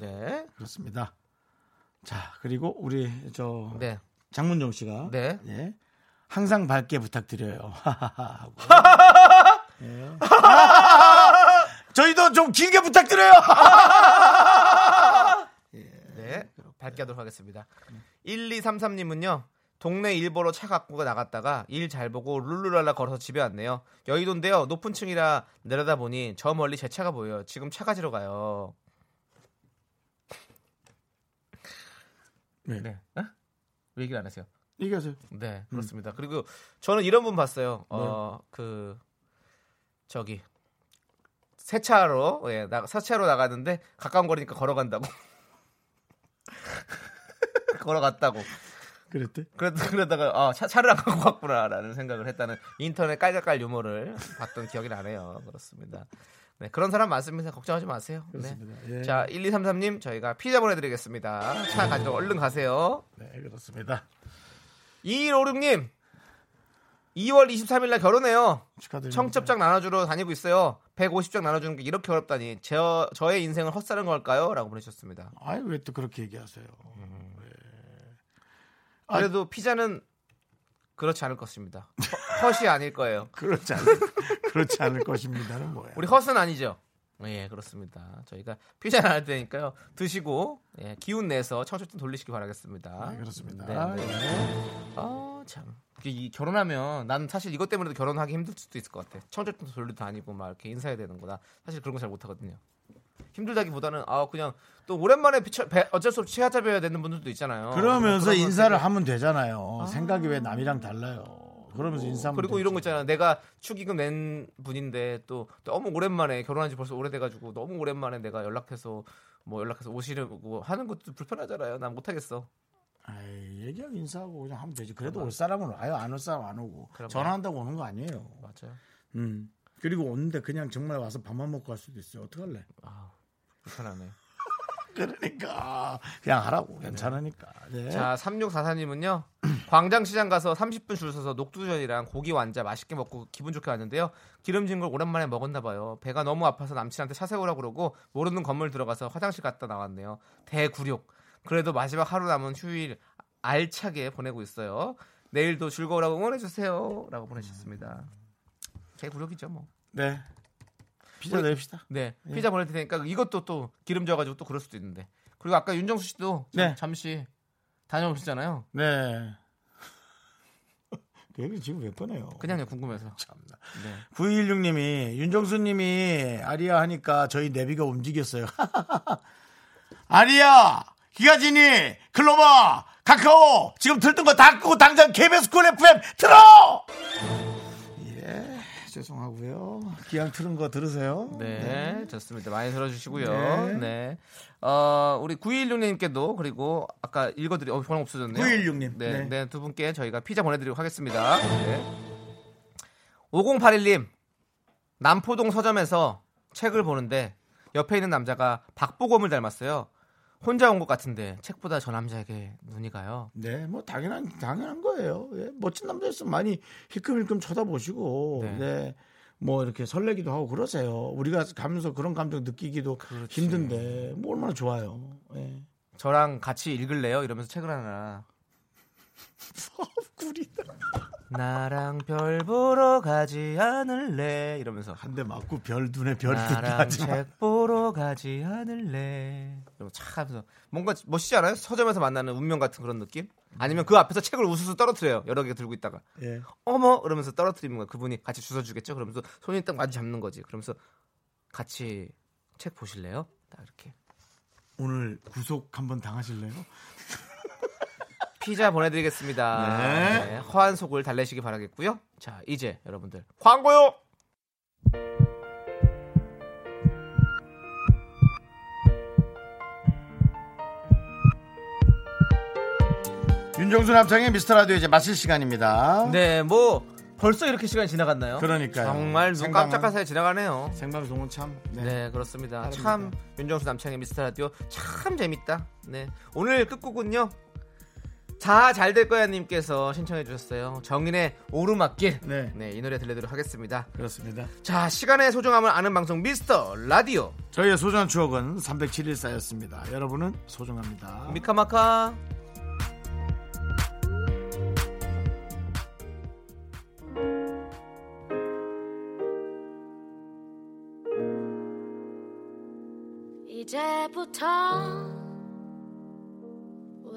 네. 그렇습니다. 자 그리고 우리 저 네. 장문정 씨가 네. 예. 항상 밝게 부탁드려요. 하고. 예. 저희도 좀 길게 부탁드려요. 네, 밝게 하도록 하겠습니다. 1233님은요. 동네 일보러 차 갖고 나갔다가 일 잘 보고 룰루랄라 걸어서 집에 왔네요. 여의도인데요. 높은 층이라 내려다 보니 저 멀리 제 차가 보여요. 지금 차 가지러 가요. 네. 네. 어? 왜 얘기를 안 하세요? 얘기하세요. 네, 그렇습니다. 그리고 저는 이런 분 봤어요. 어, 그 저기 세차로 예, 나 세차로 나갔는데 가까운 거리니까 걸어간다고. 걸어갔다고. 그랬대? 그러, 그러다가 아, 차, 차를 안 갖고 왔구나라는 생각을 했다는 인터넷 깔깔깔 유머를 봤던 기억이 나네요. 그렇습니다. 네, 그런 사람 많습니다. 걱정하지 마세요. 네. 그렇습니다. 예. 자, 1233님 저희가 피자 보내드리겠습니다. 차 가지러 얼른 가세요. 네, 그렇습니다. 2156님 2월 23일 날 결혼해요. 축하드립니다. 청첩장 나눠주러 다니고 있어요. 150장 나눠주는 게 이렇게 어렵다니 저, 저의 인생을 헛사는 걸까요? 라고 보내셨습니다. 아이 왜 또 그렇게 얘기하세요? 그래도 피자는 그렇지 않을 것입니다. 허- 헛이 아닐 거예요. 그렇지 않 그렇지 않을 것입니다는 뭐야? 우리 헛은 아니죠. 예, 그렇습니다. 저희가 피자 나눌 테니까요. 드시고 예, 기운 내서 청첩장 돌리시기 바라겠습니다. 네, 그렇습니다. 네, 네. 아, 참. 이게 이 결혼하면 난 사실 이것 때문에도 결혼하기 힘들 수도 있을 것 같아. 청첩장 돌리도 다니고 막 이렇게 인사해야 되는 거다. 사실 그런 거 잘 못하거든요. 힘들다기보다는 아 그냥 또 오랜만에 피차, 배- 어쩔 수 없이 치하잡혀야 되는 분들도 있잖아요. 그러면서 인사를 되게- 하면 되잖아요. 생각이 왜 남이랑 달라요? 그러면서 인사하면 그리고 되지. 이런 거 있잖아. 내가 축의금 낸 분인데 또 너무 오랜만에 결혼한 지 벌써 오래돼가지고 너무 오랜만에 내가 연락해서 뭐 연락해서 오시려고 하는 것도 불편하잖아요. 난 못하겠어. 아이, 얘기하고 인사하고 그냥 하면 되지. 그래도 올 사람은 와요. 안올 사람 안 오고. 그럼요. 전화한다고 오는 거 아니에요. 맞아요. 음. 그리고 오는데 그냥 정말 와서 밥만 먹고 갈 수도 있어요. 어떡할래? 아, 불편하네. 그러니까 그냥 하라고 괜찮으니까. 네. 자, 3644님은요. 광장시장 가서 30분 줄 서서 녹두전이랑 고기 완자 맛있게 먹고 기분 좋게 왔는데요. 기름진 걸 오랜만에 먹었나 봐요. 배가 너무 아파서 남친한테 차 세우라고 그러고 모르는 건물 들어가서 화장실 갔다 나왔네요. 대구욕. 그래도 마지막 하루 남은 휴일 알차게 보내고 있어요. 내일도 즐거우라고 응원해 주세요. 라고 보내주셨습니다. 대구욕이죠, 뭐. 네. 피자 우리- 내립시다. 네. 예. 피자 보낼 테니까 이것도 또 기름 져가지고 또 그럴 수도 있는데. 그리고 아까 윤정수 씨도 잠- 네. 잠시 다녀오셨잖아요. 네. 그 얘기 지금 왜 꺼내요? 그냥요 궁금해서. 참나. 네. 916님이 윤정수님이 아리아 하니까 저희 내비가 움직였어요. 아리아, 기가지니, 클로버, 카카오 지금 들뜬 거 다 끄고 당장 KBS 쿨 FM 틀어. 예, 죄송하고요. 기왕 틀은 거 들으세요. 네, 좋습니다. 많이 들어주시고요. 네. 네. 어, 우리 916님께도 그리고 아까 읽어드리, 어, 번호 없어졌네요. 916님. 네, 네. 네, 두 분께 저희가 피자 보내드리도록 하겠습니다. 네. 5081님, 남포동 서점에서 책을 보는데 옆에 있는 남자가 박보검을 닮았어요. 혼자 온 것 같은데 책보다 저 남자에게 눈이 가요. 네, 뭐 당연한 당연한 거예요. 예, 멋진 남자였으면 많이 힐끔힐끔 쳐다보시고, 네. 네. 뭐 이렇게 설레기도 하고 그러세요. 우리가 가면서 그런 감정 느끼기도 그렇지. 힘든데 뭐 얼마나 좋아요. 예. 저랑 같이 읽을래요? 이러면서 책을 하나. 꿀이다. 나랑 별 보러 가지 않을래? 이러면서. 한 대 맞고 별 눈에 별 나랑. 책 보러 가지 않을래. 이러고 착 하면서 뭔가 멋있지 않아요? 서점에서 만나는 운명 같은 그런 느낌? 아니면 그 앞에서 책을 우수수 떨어뜨려요. 여러 개 들고 있다가. 예. 어머! 이러면서 떨어뜨리는 거야. 그분이 같이 주워주겠죠? 그러면서 손이 딱 마주 잡는 거지. 그러면서 같이 책 보실래요? 딱 이렇게. 오늘 구속 한번 당하실래요? 피자 보내드리겠습니다. 네. 네, 허한 속을 달래시기 바라겠고요. 자, 이제 여러분들 광고요. 윤정수 남창의 미스터 라디오 이제 마칠 시간입니다. 네, 뭐 벌써 이렇게 시간이 지나갔나요? 그러니까요. 정말 눈 깜짝할 사이 지나가네요. 생방송은 참. 네, 네. 그렇습니다. 다릅니다. 참 윤정수 남창의 미스터 라디오 참 재밌다. 네, 오늘 끝곡은요. 자, 잘 될 거야 님께서 신청해 주셨어요. 정인의 오르막길. 네. 네, 이 노래 들려드리도록 하겠습니다. 그렇습니다. 자, 시간의 소중함을 아는 방송 미스터 라디오. 저희의 소중한 추억은 307일 쌓였습니다. 여러분은 소중합니다. 미카마카. 이제부터